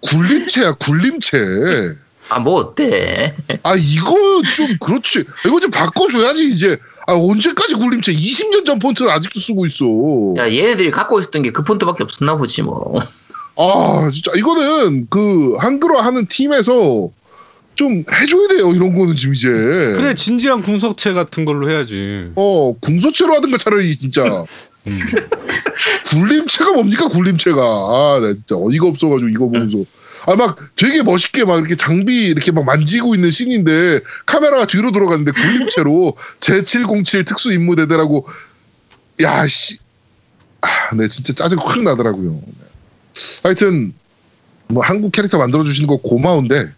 굴림체야 굴림체. 아, 뭐 어때? 아 이거 좀 그렇지. 이거 좀 바꿔줘야지 이제. 아 언제까지 굴림체? 20년 전 폰트를 아직도 쓰고 있어. 야, 얘네들이 갖고 있었던 게 그 폰트밖에 없었나 보지, 뭐. 아 진짜. 이거는 그 한글화 하는 팀에서 좀 해줘야 돼요 이런 거는 지금 이제. 그래 진지한 궁석체 같은 걸로 해야지. 어 궁서체로 하든가 차라리 진짜. 음. 굴림체가 뭡니까 굴림체가? 아나 진짜 어이가 없어가지고 이거 보면서. 아 막 되게 멋있게 막 이렇게 장비 이렇게 막 만지고 있는 씬인데 카메라가 뒤로 돌아갔는데 굴림체로 제707 특수 임무대대라고. 야씨. 아 네 진짜 짜증 확 나더라고요. 하여튼 뭐 한국 캐릭터 만들어 주시는 거 고마운데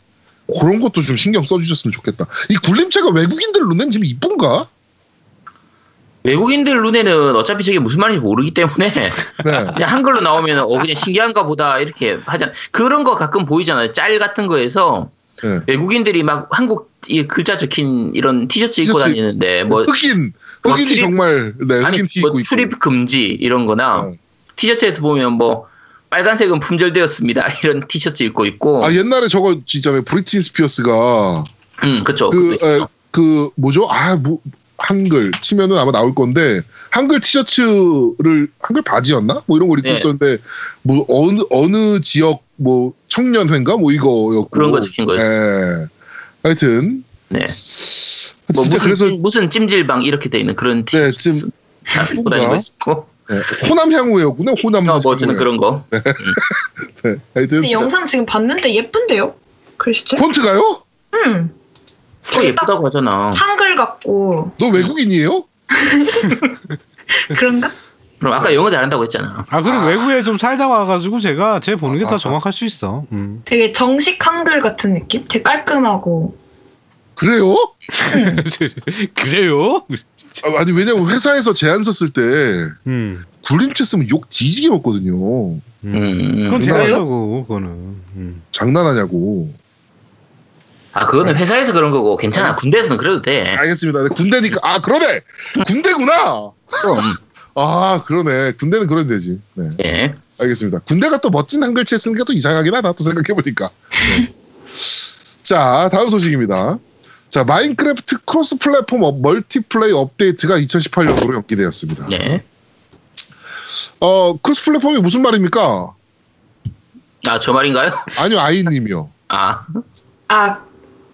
그런 것도 좀 신경 써주셨으면 좋겠다 이 굴림체가 외국인들 눈에는 지금 이쁜가? 외국인들 눈에는 어차피 저게 무슨 말인지 모르기 때문에 네. 그냥 한글로 나오면 어 그냥 신기한가 보다 이렇게 하잖아. 그런 거 가끔 보이잖아요. 짤 같은 거에서 네. 외국인들이 막 한국 이 글자 적힌 이런 티셔츠 입고 티셔츠 다니는데 뭐 흑인 뭐 흑인이 출입- 정말 네 아니 흑인 티뭐 출입 금지 이런 거나 어. 티셔츠에서 보면 뭐 빨간색은 품절되었습니다. 이런 티셔츠 입고 있고 아 옛날에 저거 있잖아요 브리틴 스피어스가 음 그쵸 그, 에. 그 뭐죠 아 뭐 한글 치면은 아마 나올 건데 한글 티셔츠를 한글 바지였나 뭐 이런 걸 입고 네. 있었는데 뭐 어느 어느 지역 뭐 청년회인가 뭐 이거였고 그런 거 적힌 거였어. 예. 하여튼 네. 뭐뭐 진짜 무슨 그래서 찜- 무슨 찜질방 이렇게 돼 있는 그런 네 티셔츠 지 네, 호남 향후였구나 호남 어, 뭐 어쨌든 향후에. 그런 거 네, 하여튼 근데 영상 지금 봤는데 예쁜데요? 글씨체? 폰트가요? 음. 또 예쁘다고 하잖아. 한글 같고 너 외국인이에요? 그런가? 그럼 아까 영어 잘한다고 했잖아. 아 그리고 외국에 좀 살다 와가지고 제가 제 보는 게더 아. 정확할 수 있어. 음. 되게 정식 한글 같은 느낌? 되게 깔끔하고 그래요? 그래요? 아, 아니 왜냐면 회사에서 제안 썼을 때 음. 굴림체 쓰면 욕 뒤지게 먹거든요. 음. 음. 그건 제가 제가 하고 그거는. 음. 장난하냐고. 아 그거는 회사에서 그런 거고 괜찮아. 군대에서는 그래도 돼. 알겠습니다. 네, 군대니까 아 그러네. 군대구나. 그럼 아 그러네. 군대는 그래도 되지. 네. 예. 알겠습니다. 군대가 또 멋진 한글체 쓰는 게 또 이상하긴 하다. 또 생각해 보니까. 네. 자, 다음 소식입니다. 자, 마인크래프트 cross 플랫폼 업- multiplay 업데이트가 2018년으로 연기되었습니다. 네. 어, cross 플랫폼이 무슨 말입니까? 아 저 말인가요? 아니요, 아이님이요. 아 아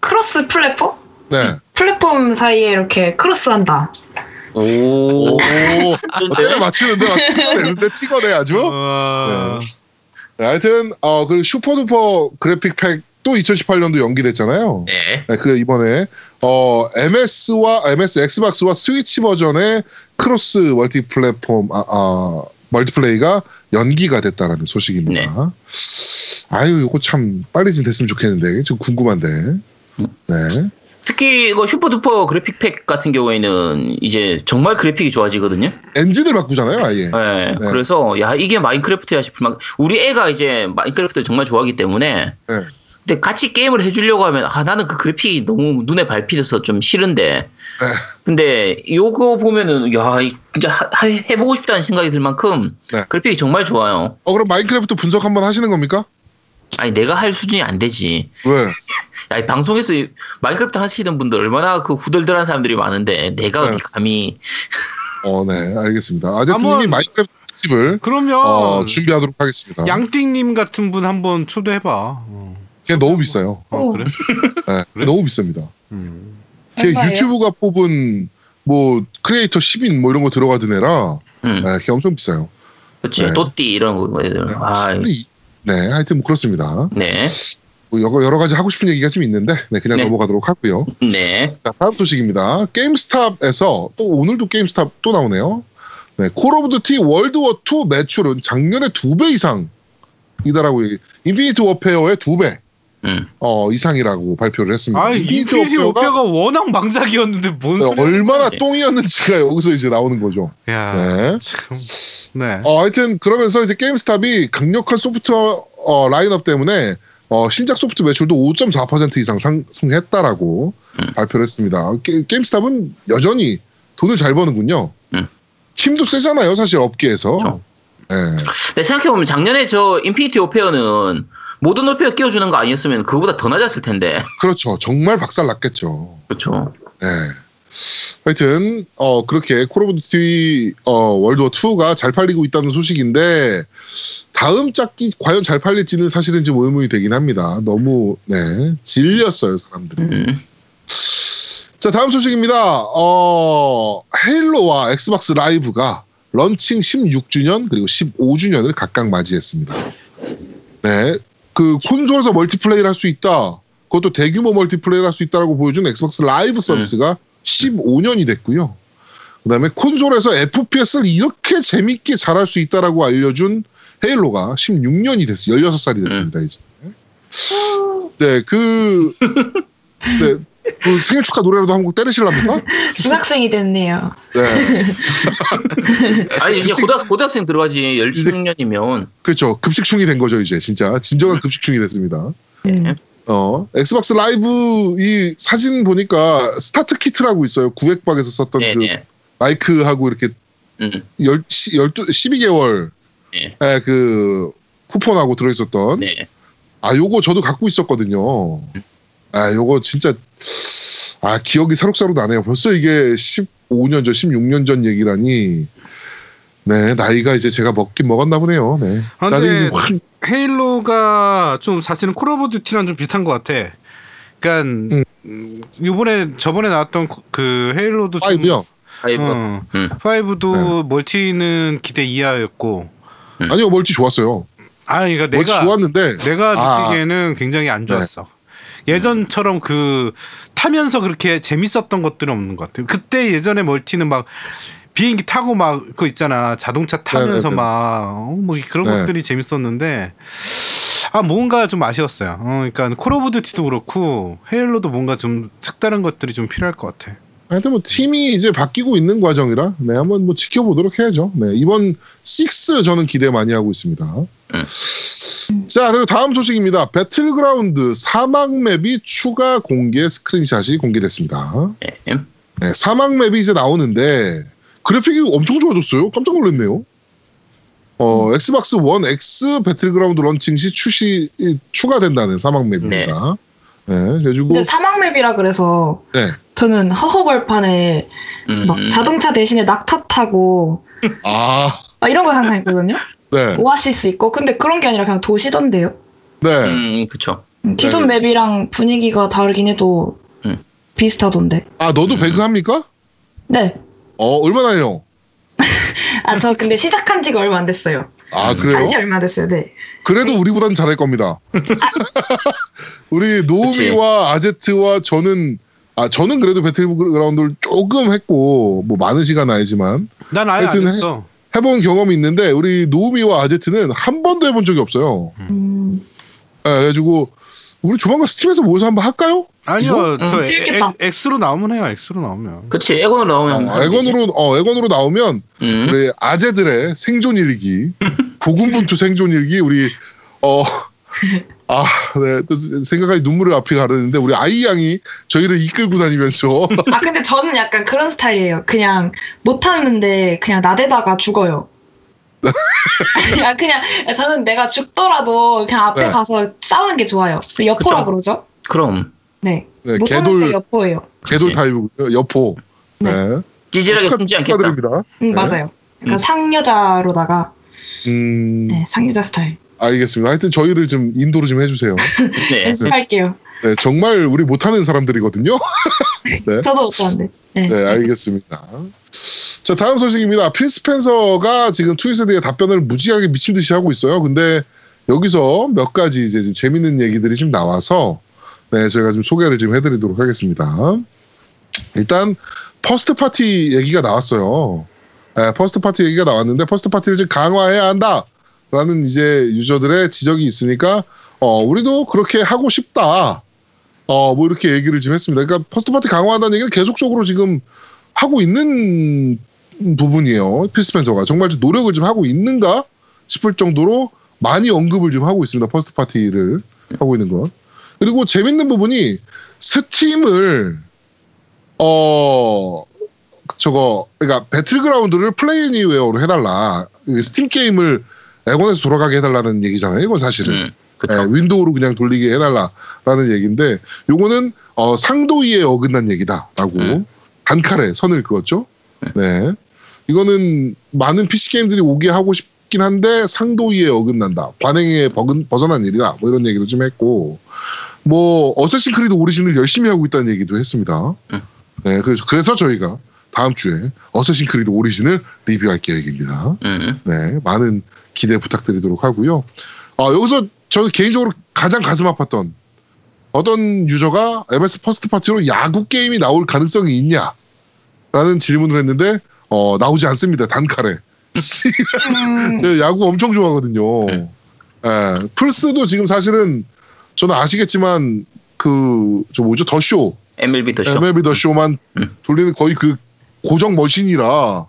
cross 플랫폼? 네. 플랫폼 사이에 이렇게 cross한다. 오. 때려 맞추는데 막 찍어내는데 찍어내야죠. 어... 네, 하여튼 어, 그 슈퍼두퍼 그래픽 팩 도 2018년도 연기됐잖아요. 네. 네, 그 이번에 어 MS와 MS 엑스박스와 스위치 버전의 크로스 멀티 플랫폼 아, 아, 멀티플레이가 연기가 됐다라는 소식입니다. 아유 이거 참 빨리 좀 됐으면 좋겠는데 좀 궁금한데. 네. 특히 이거 슈퍼두퍼 그래픽팩 같은 경우에는 이제 정말 그래픽이 좋아지거든요. 엔진을 바꾸잖아요, 아예. 네. 그래서 야 이게 마인크래프트야 싶을 만 우리 애가 이제 마인크래프트를 정말 좋아하기 때문에 네. 근데 같이 게임을 해주려고 하면 아 나는 그 그래픽이 너무 눈에 밟히셔서 좀 싫은데 네. 근데 요거 보면은 야 이- 진짜 하- 하- 해보고 싶다는 생각이 들 만큼 네. 그래픽이 정말 좋아요. 어 그럼 마인크래프트 분석 한번 하시는 겁니까? 아니 내가 할 수준이 안 되지. 왜? 야, 이 방송에서 이 마인크래프트 하시던 분들 얼마나 그 후덜덜한 사람들이 많은데 내가 네. 어디 감히 어, 네, 알겠습니다. 아제트님이 한번- 마인크래프트 특집을 그러면 어, 준비하도록 하겠습니다. 양띵님 같은 분 한번 초대해봐. 어, 그게 너무 비싸요. 어, 오. 그래? 네, 그래? 너무 비쌉니다. 음. 걔 얼마예요? 유튜브가 뽑은 뭐 크리에이터 10인 뭐 이런 거 들어가던 애라 음, 네, 걔 엄청 비싸요. 그렇지 네. 또띠 이런 거 아, 근데 이- 네, 하여튼 뭐 그렇습니다. 네, 뭐 여러, 여러 가지 하고 싶은 얘기가 좀 있는데 네, 그냥 네. 넘어가도록 하고요. 네, 자, 다음 소식입니다. 게임스탑에서 또 오늘도 게임스탑 또 나오네요. 네, 콜 오브 두티 월드워 2 매출은 작년에 두 배 이상이다라고 얘기. 인피니트 워페어의 두 배. 음, 어, 이상이라고 발표를 했습니다. 아 인피니트 워페어가 워낙 망작이었는데 뭔 네, 소리야? 얼마나 네. 똥이었는지가 여기서 이제 나오는 거죠. 야, 네. 참. 네. 어, 하여튼 그러면서 이제 게임스탑이 강력한 소프트웨어 어, 라인업 때문에 어, 신작 소프트 매출도 5.4% 이상 상승했다라고 음. 발표를 했습니다. 게, 게임스탑은 여전히 돈을 잘 버는군요. 음. 힘도 세잖아요, 사실 업계에서. 그렇죠. 네. 근데 생각해보면 작년에 저 인피니트 워페어는 모던 워페어 끼워주는 거 아니었으면 그거보다 더 낮았을 텐데 그렇죠. 정말 박살 났겠죠. 그렇죠. 네. 하여튼 어 그렇게 콜 오브 듀티 어 월드 워 2가 잘 팔리고 있다는 소식인데 다음 작이 과연 잘 팔릴지는 사실은 좀 의문이 되긴 합니다. 너무 네 질렸어요 사람들이. 음, 자 다음 소식입니다. 어 헤일로와 엑스박스 라이브가 런칭 16주년 그리고 15주년을 각각 맞이했습니다. 네, 그 콘솔에서 멀티플레이를 할 수 있다. 그것도 대규모 멀티플레이를 할 수 있다라고 보여준 엑스박스 라이브 서비스가 15년이 됐고요. 그다음에 콘솔에서 FPS를 이렇게 재밌게 잘할 수 있다라고 알려준 헤일로가 16년이 됐어요. 16살이 됐습니다, 이제. 네, 그, 네, 그 생일 축하 노래라도 한 곡 때리실랍니까? 중학생이 됐네요. 네. 아니 이제 고등 고등학생 들어가지 16년이면 그렇죠. 급식충이 된 거죠, 이제. 진짜. 진정한 급식충이 됐습니다. 음. 어, 엑스박스 라이브 이 사진 보니까 스타트 키트라고 있어요. 구엑박에서 썼던 네, 그 네, 마이크하고 이렇게 음, 열, 시, 12, 12개월 네. 에, 그 쿠폰하고 들어있었던 네. 아 요거 저도 갖고 있었거든요. 아 요거 진짜 아 기억이 새록새록 나네요. 벌써 이게 15년 전, 16년 전 얘기라니. 네 나이가 이제 제가 먹긴 먹었나 보네요. 네. 아, 짜증이 근데 좀 확. 헤일로가 좀 사실은 콜 오브 듀티랑 좀 비슷한 것 같아. 그러니까 음, 이번에 저번에 나왔던 그 헤일로도 좀 five요. 아이고. 어, 음. five도 멀티는 기대 이하였고 아니요 멀티 좋았어요. 아 그러니까 멀티 내가 좋았는데 내가 아. 느끼기에는 굉장히 안 좋았어. 예전처럼 그 타면서 그렇게 재밌었던 것들은 없는 것 같아요. 그때 예전에 멀티는 막 비행기 타고 막 그거 있잖아 자동차 타면서 네네네. 막뭐 그런 네. 것들이 재밌었는데 아 뭔가 좀 아쉬웠어요. 어, 그러니까 콜 오브 듀티도 그렇고 헤일로도 뭔가 좀 색다른 것들이 좀 필요할 것 같아. 하여튼 뭐 팀이 이제 바뀌고 있는 과정이라 네 한번 뭐 지켜보도록 해야죠. 네 이번 6 저는 기대 많이 하고 있습니다. 자 그리고 다음 소식입니다. 배틀그라운드 사막 맵이 추가 공개 스크린샷이 공개됐습니다. 예. 네, 사막 맵이 이제 나오는데 그래픽이 엄청 좋아졌어요. 깜짝 놀랐네요. 어 엑스박스 원 X 배틀그라운드 런칭 시 출시 추가된다는 사막 맵입니다. 네, 그래가지고 근데 사막 맵이라 그래서 네. 저는 허허벌판에 음, 막 자동차 대신에 낙타 타고 아막 이런 거 상상했거든요. 네, 오아시스 있고 근데 그런 게 아니라 그냥 도시던데요. 네. 음, 그쵸. 음, 기존 네. 맵이랑 분위기가 다르긴 해도 음. 비슷하던데. 아 너도 배그 합니까? 네. 어 얼마나요? 아 저 근데 시작한 지가 얼마 안 됐어요. 아 그래요? 한지 얼마 안 됐어요. 네. 그래도 우리보단 잘할 겁니다. 우리 노우미와 아제트와 저는 아 저는 그래도 배틀그라운드를 조금 했고 뭐 많은 시간 아니지만 난 아예 안 하여튼 해- 했어. 해본 경험이 있는데 우리 노우미와 아제트는 한 번도 해본 적이 없어요. 음, 예, 그래가지고 우리 조만간 스팀에서 모여서 한번 할까요? 아니요, 이거? 저 음. 엑- X로 나오면 해요. X로 나오면. 그치, 엑원으로 나오면. 어. 엑원으로 어 엑원으로 나오면 음. 우리 아재들의 생존 일기, 고군분투 생존 일기, 우리 어. 아, 네. 또 생각하니 눈물을 앞이 가르는데 우리 아이 양이 저희를 이끌고 다니면서 아 근데 저는 약간 그런 스타일이에요. 그냥 못하는데 그냥 나대다가 죽어요. 그냥 그냥 저는 내가 죽더라도 그냥 앞에 네. 가서 싸우는 게 좋아요. 여포라 그쵸. 그러죠 그럼. 네. 네, 개돌 여포예요. 개돌 타입이고요. 여포. 네. 찌질하게 축하- 숨지 않겠다. 축하드립니다. 음, 네. 맞아요. 그러니까 음. 상여자로다가 음, 네, 상여자 스타일. 알겠습니다. 하여튼 저희를 좀 인도를 좀 해주세요. 네. 연습할게요. 네, 정말 우리 못하는 사람들이거든요. 저도 못하는데. 네. 네, 알겠습니다. 자, 다음 소식입니다. 필 스펜서가 지금 트윗에 대해 답변을 무지하게 미친 듯이 하고 있어요. 근데 여기서 몇 가지 이제 좀 재밌는 얘기들이 지금 나와서 네, 저희가 좀 소개를 좀 해드리도록 하겠습니다. 일단 퍼스트 파티 얘기가 나왔어요. 네, 퍼스트 파티 얘기가 나왔는데 퍼스트 파티를 좀 강화해야 한다 라는 이제 유저들의 지적이 있으니까 어, 우리도 그렇게 하고 싶다. 어, 뭐 이렇게 얘기를 좀 했습니다. 그러니까 퍼스트 파티 강화한다는 얘기는 계속적으로 지금 하고 있는 부분이에요. 필 스펜서가 정말 좀 노력을 좀 하고 있는가 싶을 정도로 많이 언급을 좀 하고 있습니다. 퍼스트 파티를 하고 있는 건. 그리고 재밌는 부분이 스팀을 어 저거 그러니까 배틀그라운드를 플레이 애니웨어로 해달라. 이 스팀 게임을 엑원에서 돌아가게 해달라는 얘기잖아요. 이건 사실은. 음. 예, 윈도우로 그냥 돌리게 해달라라는 얘기인데 요거는 어, 상도의에 어긋난 얘기다라고 음. 단칼에 선을 그었죠. 네, 이거는 많은 PC 게임들이 오게 하고 싶긴 한데 상도의에 어긋난다, 관행에 버근, 벗어난 일이다. 뭐 이런 얘기도 좀 했고 뭐 Assassin's Creed Origin을 열심히 하고 있다는 얘기도 했습니다. 음. 네, 그래서 그래서 저희가 다음 주에 Assassin's Creed Origin을 리뷰할 계획입니다. 음. 네, 많은 기대 부탁드리도록 하고요. 어, 여기서 저는 개인적으로 가장 가슴 아팠던 어떤 유저가 MS first party로 야구 게임이 나올 가능성이 있냐? 라는 질문을 했는데 어, 나오지 않습니다. 단칼에. 음, 제가 야구 엄청 좋아하거든요. 네. 예, 플스도 지금 사실은 저는 아시겠지만 그 저 뭐죠 The Show MLB The Show. MLB The Show만 음. 돌리는 거의 그 고정 머신이라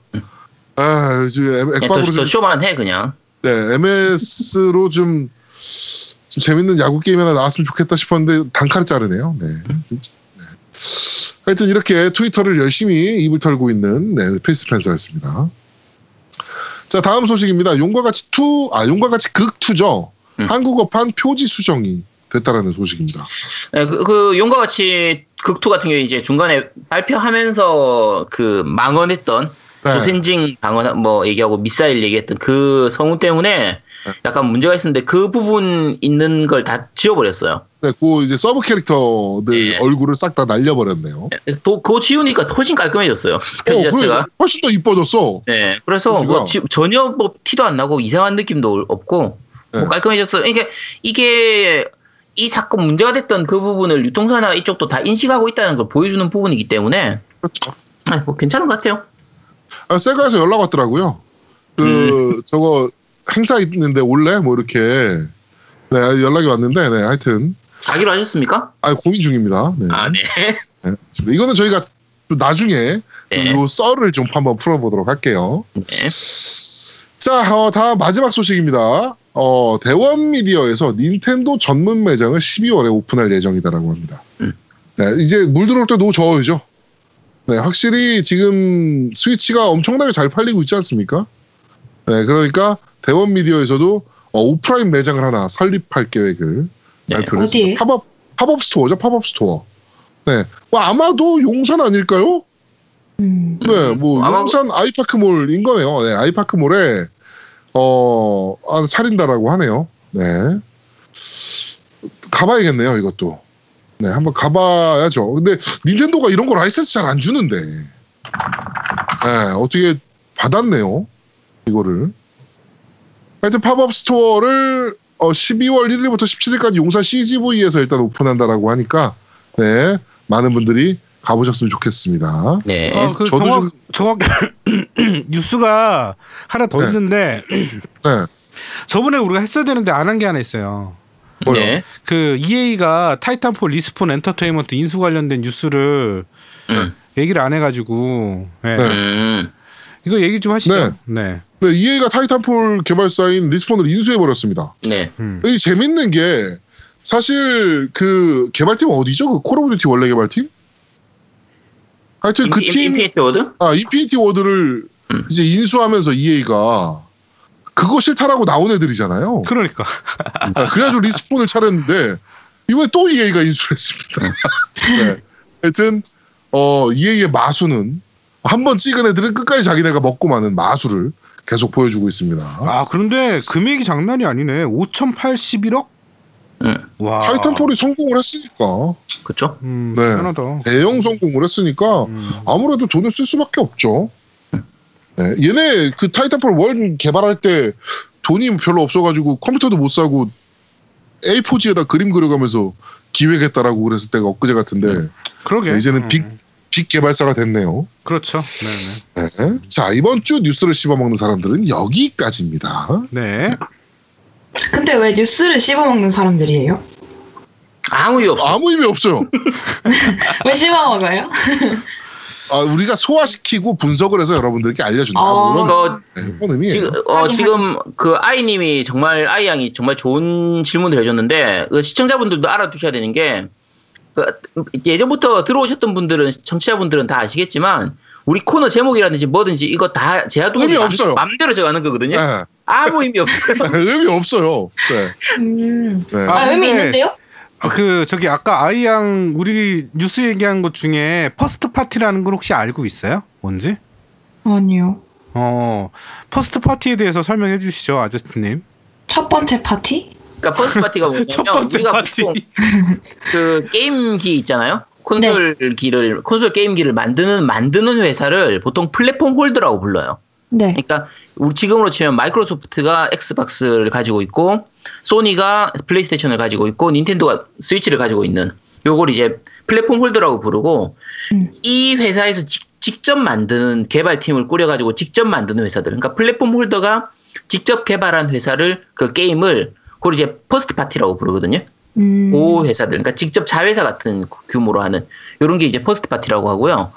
아, 이제 액박으로 더, 좀더 쇼만 해, 그냥. 네, MS로 좀, 좀 재밌는 야구 게임 하나 나왔으면 좋겠다 싶었는데 단칼에 자르네요. 네. 좀, 네. 하여튼 이렇게 트위터를 열심히 입을 털고 있는 네, 필 스펜서였습니다. 자, 다음 소식입니다. 용과 같이 2, 아, 용과 같이 극 2죠. 음. 한국어판 표지 수정이 됐다라는 소식입니다. 네, 그, 그 용과 같이 극투 같은 경우에 이제 중간에 발표하면서 그 망언했던 네. 조센징 망언 뭐 얘기하고 미사일 얘기했던 그 성우 때문에 네. 약간 문제가 있었는데 그 부분 있는 걸 다 지워버렸어요. 네, 그 이제 서브 캐릭터들 예. 얼굴을 싹 다 날려버렸네요. 또 그거 지우니까 훨씬 깔끔해졌어요. 표지 어, 자체가. 훨씬 더 이뻐졌어. 네, 그래서. 뭐 지- 전혀 뭐 티도 안 나고 이상한 느낌도 없고 네. 뭐 깔끔해졌어요. 그러니까 이게 이 사건 문제가 됐던 그 부분을 유통사나 이쪽도 다 인식하고 있다는 걸 보여주는 부분이기 때문에 그렇죠. 아, 뭐 괜찮은 것 같아요. 아, 세가에서 연락 왔더라고요. 그 저거 행사 있는데 올래? 뭐 이렇게 네 연락이 왔는데 네 하여튼 가기로 하셨습니까? 아 고민 중입니다. 네. 아, 네. 네. 이거는 저희가 또 나중에 네. 요 썰을 좀 한번 풀어보도록 할게요. 네. 자, 어, 다음 마지막 소식입니다. 어, 대원 미디어에서 닌텐도 전문 매장을 12월에 오픈할 예정이다라고 합니다. 음. 네, 이제 물 들어올 때 노 저어야죠. 네, 확실히 지금 스위치가 엄청나게 잘 팔리고 있지 않습니까? 네, 그러니까 대원 미디어에서도 어, 오프라인 매장을 하나 설립할 계획을 네. 발표를? 했습니다. 팝업, 팝업 스토어죠, 팝업 스토어. 네, 뭐 아마도 용산 아닐까요? 음. 네, 뭐 아마- 용산 아이파크몰인 거네요. 네, 아이파크몰에 어 아, 차린다라고 하네요. 네, 가봐야겠네요. 이것도. 네, 한번 가봐야죠. 근데 닌텐도가 이런 거 라이센스 잘 안 주는데, 네, 어떻게 받았네요. 이거를. 하여튼 팝업 스토어를 어, 12월 1일부터 17일까지 용산 CGV에서 일단 오픈한다라고 하니까, 네, 많은 분들이 가보셨으면 좋겠습니다. 네. 어, 그 저도 정확 좀- 정확 뉴스가 하나 더 네. 있는데 네, 저번에 우리가 했어야 되는데 안 한 게 하나 있어요. 뭐요? 네. 그 EA가 Titanfall Respawn Entertainment 인수 관련된 뉴스를 음. 얘기를 안 해가지고 네. 네. 음. 이거 얘기 좀 하시죠. 네. 네, EA가 Titanfall 개발사인 Respawn을 인수해 버렸습니다. 네. 음. 이 재밌는 게 사실 그 개발팀 어디죠? 그 Call of Duty 원래 개발팀? 하여튼 그 인- 팀, Infinity Ward? 아, Infinity Ward를 음. 이제 인수하면서 EA가 그거 싫다라고 나온 애들이잖아요. 그러니까 아, 그래가지고 Respawn을 차렸는데 이번에 또 EA가 인수를 했습니다. 네. 하여튼 어, EA의 마수는 한 번 찍은 애들은 끝까지 자기네가 먹고 마는 마수를 계속 보여주고 있습니다. 아 그런데 금액이 장난이 아니네. 5,081억? 음. 와. 타이탄폴이 성공을 했으니까 그쵸? 음, 네. 대단하다. 대형 성공을 했으니까 음. 아무래도 돈을 쓸 수밖에 없죠. 네. 얘네 그 타이탄폴 원 개발할 때 돈이 별로 없어가지고 컴퓨터도 못 사고 A4지에다 그림 그려가면서 기획했다라고 그랬을 때가 엊그제 같은데 그러게. 네, 이제는 음. 빅, 빅 개발사가 됐네요. 그렇죠. 네. 네. 자 이번 주 뉴스를 씹어먹는 사람들은 여기까지입니다. 네. 네. 근데 왜 뉴스를 씹어먹는 사람들이에요? 아무 이유 없어. 아무 의미 없어요. 왜 씹어먹어요? 아, 우리가 소화시키고 분석을 해서 여러분들께 알려준다. 아. 이런 그 네, 그런 의미예요. 지금 어, 지금 그 아이님이 정말 아이 양이 정말 좋은 질문을 해줬는데 그 시청자분들도 알아두셔야 되는 게 그, 예전부터 들어오셨던 분들은 청취자분들은 다 아시겠지만 우리 코너 제목이라든지 뭐든지 이거 다 제아동이 의미 없어요. 맘대로 정하는 거거든요. 네. 아무 의미 없어요. 의미 없어요. 네. 음. 네. 아, 아, 의미 있는데요? 아, 그 저기 아까 아이양 우리 뉴스 얘기한 것 중에 first party라는 걸 혹시 알고 있어요? 뭔지? 아니요. 어 first party에 대해서 설명해 주시죠, 아저씨님. 첫 번째 파티? 그러니까 first party가 뭐냐면 첫 번째 우리가 파티. 그 게임기 있잖아요. 콘솔기를 콘솔 게임기를 만드는 만드는 회사를 보통 platform holder라고 불러요. 네. 그러니까 우리 지금으로 치면 마이크로소프트가 엑스박스를 가지고 있고 소니가 플레이스테이션을 가지고 있고 닌텐도가 스위치를 가지고 있는 요걸 이제 platform holder라고 부르고 음. 이 회사에서 직, 직접 만드는 개발팀을 꾸려가지고 직접 만드는 회사들 그러니까 platform holder가 직접 개발한 회사를 그 게임을 그걸 이제 first party라고 부르거든요. 음. 오 회사들, 그러니까 직접 자회사 같은 규모로 하는 이런 게 이제 first party라고 하고요.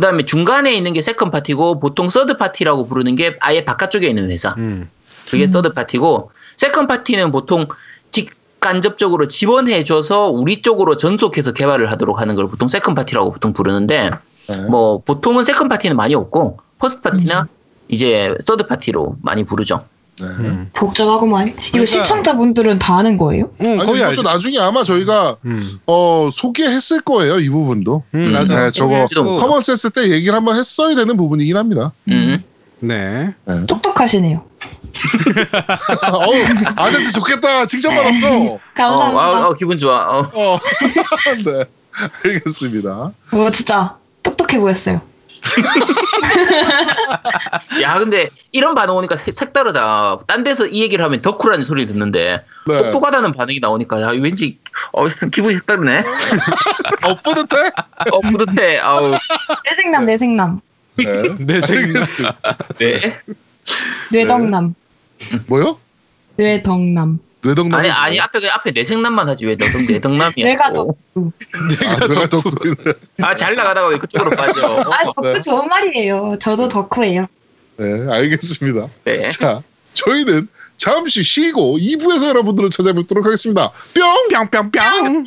그 다음에 중간에 있는 게 second party고 보통 third party라고 부르는 게 아예 바깥쪽에 있는 회사. 음. 그게 음. 서드 파티고 second party는 보통 직간접적으로 지원해줘서 우리 쪽으로 전속해서 개발을 하도록 하는 걸 보통 second party라고 보통 부르는데 네. 뭐 보통은 second party는 많이 없고 first party나 이제 서드 파티로 많이 부르죠. 네. 음. 복잡하구만. 이거 그러니까- 시청자분들은 다 아는 거예요? 응, 아니, 거의 알죠. 나중에 아마 저희가 음. 어, 소개했을 거예요. 이 부분도. 음, 음, 맞아. 네, 저거. common sense 때 얘기를 한번 했어야 되는 부분이긴 합니다. 음. 네. 똑똑하시네요. 어우, 아저씨 좋겠다. 칭찬받았어. 어, 감사합니다. 아, 어, 기분 좋아. 어. 어. 네. 알겠습니다. 어, 진짜 똑똑해 보였어요. 야, 근데 이런 반응 오니까 색- 색다르다. 딴 데서 이 얘기를 하면 덕후라는 소리를 듣는데 네. 똑똑하다는 반응이 나오니까 야, 왠지 어, 기분이 색다르네. 어, 뿌듯해? 어, 뿌듯해. 아우. 내생남 내생남 네. 내 생각. 알겠습니다. 네. 뇌덕남 뭐요? 뇌덕남 뇌덕남. 아니, 아니, 앞에, 앞에 내생남만 하지 왜 너덕, 내덕남이야. 내가 또. 아, 내가. 아, 잘 나가다가 왜 그쪽으로 빠져. 아 덕후 네. 좋은 말이에요 저도 덕후예요 네, 알겠습니다. 네. 자, 저희는 잠시 쉬고 2부에서 여러분들을 찾아뵙도록 하겠습니다. 뿅! 뿅뿅뿅.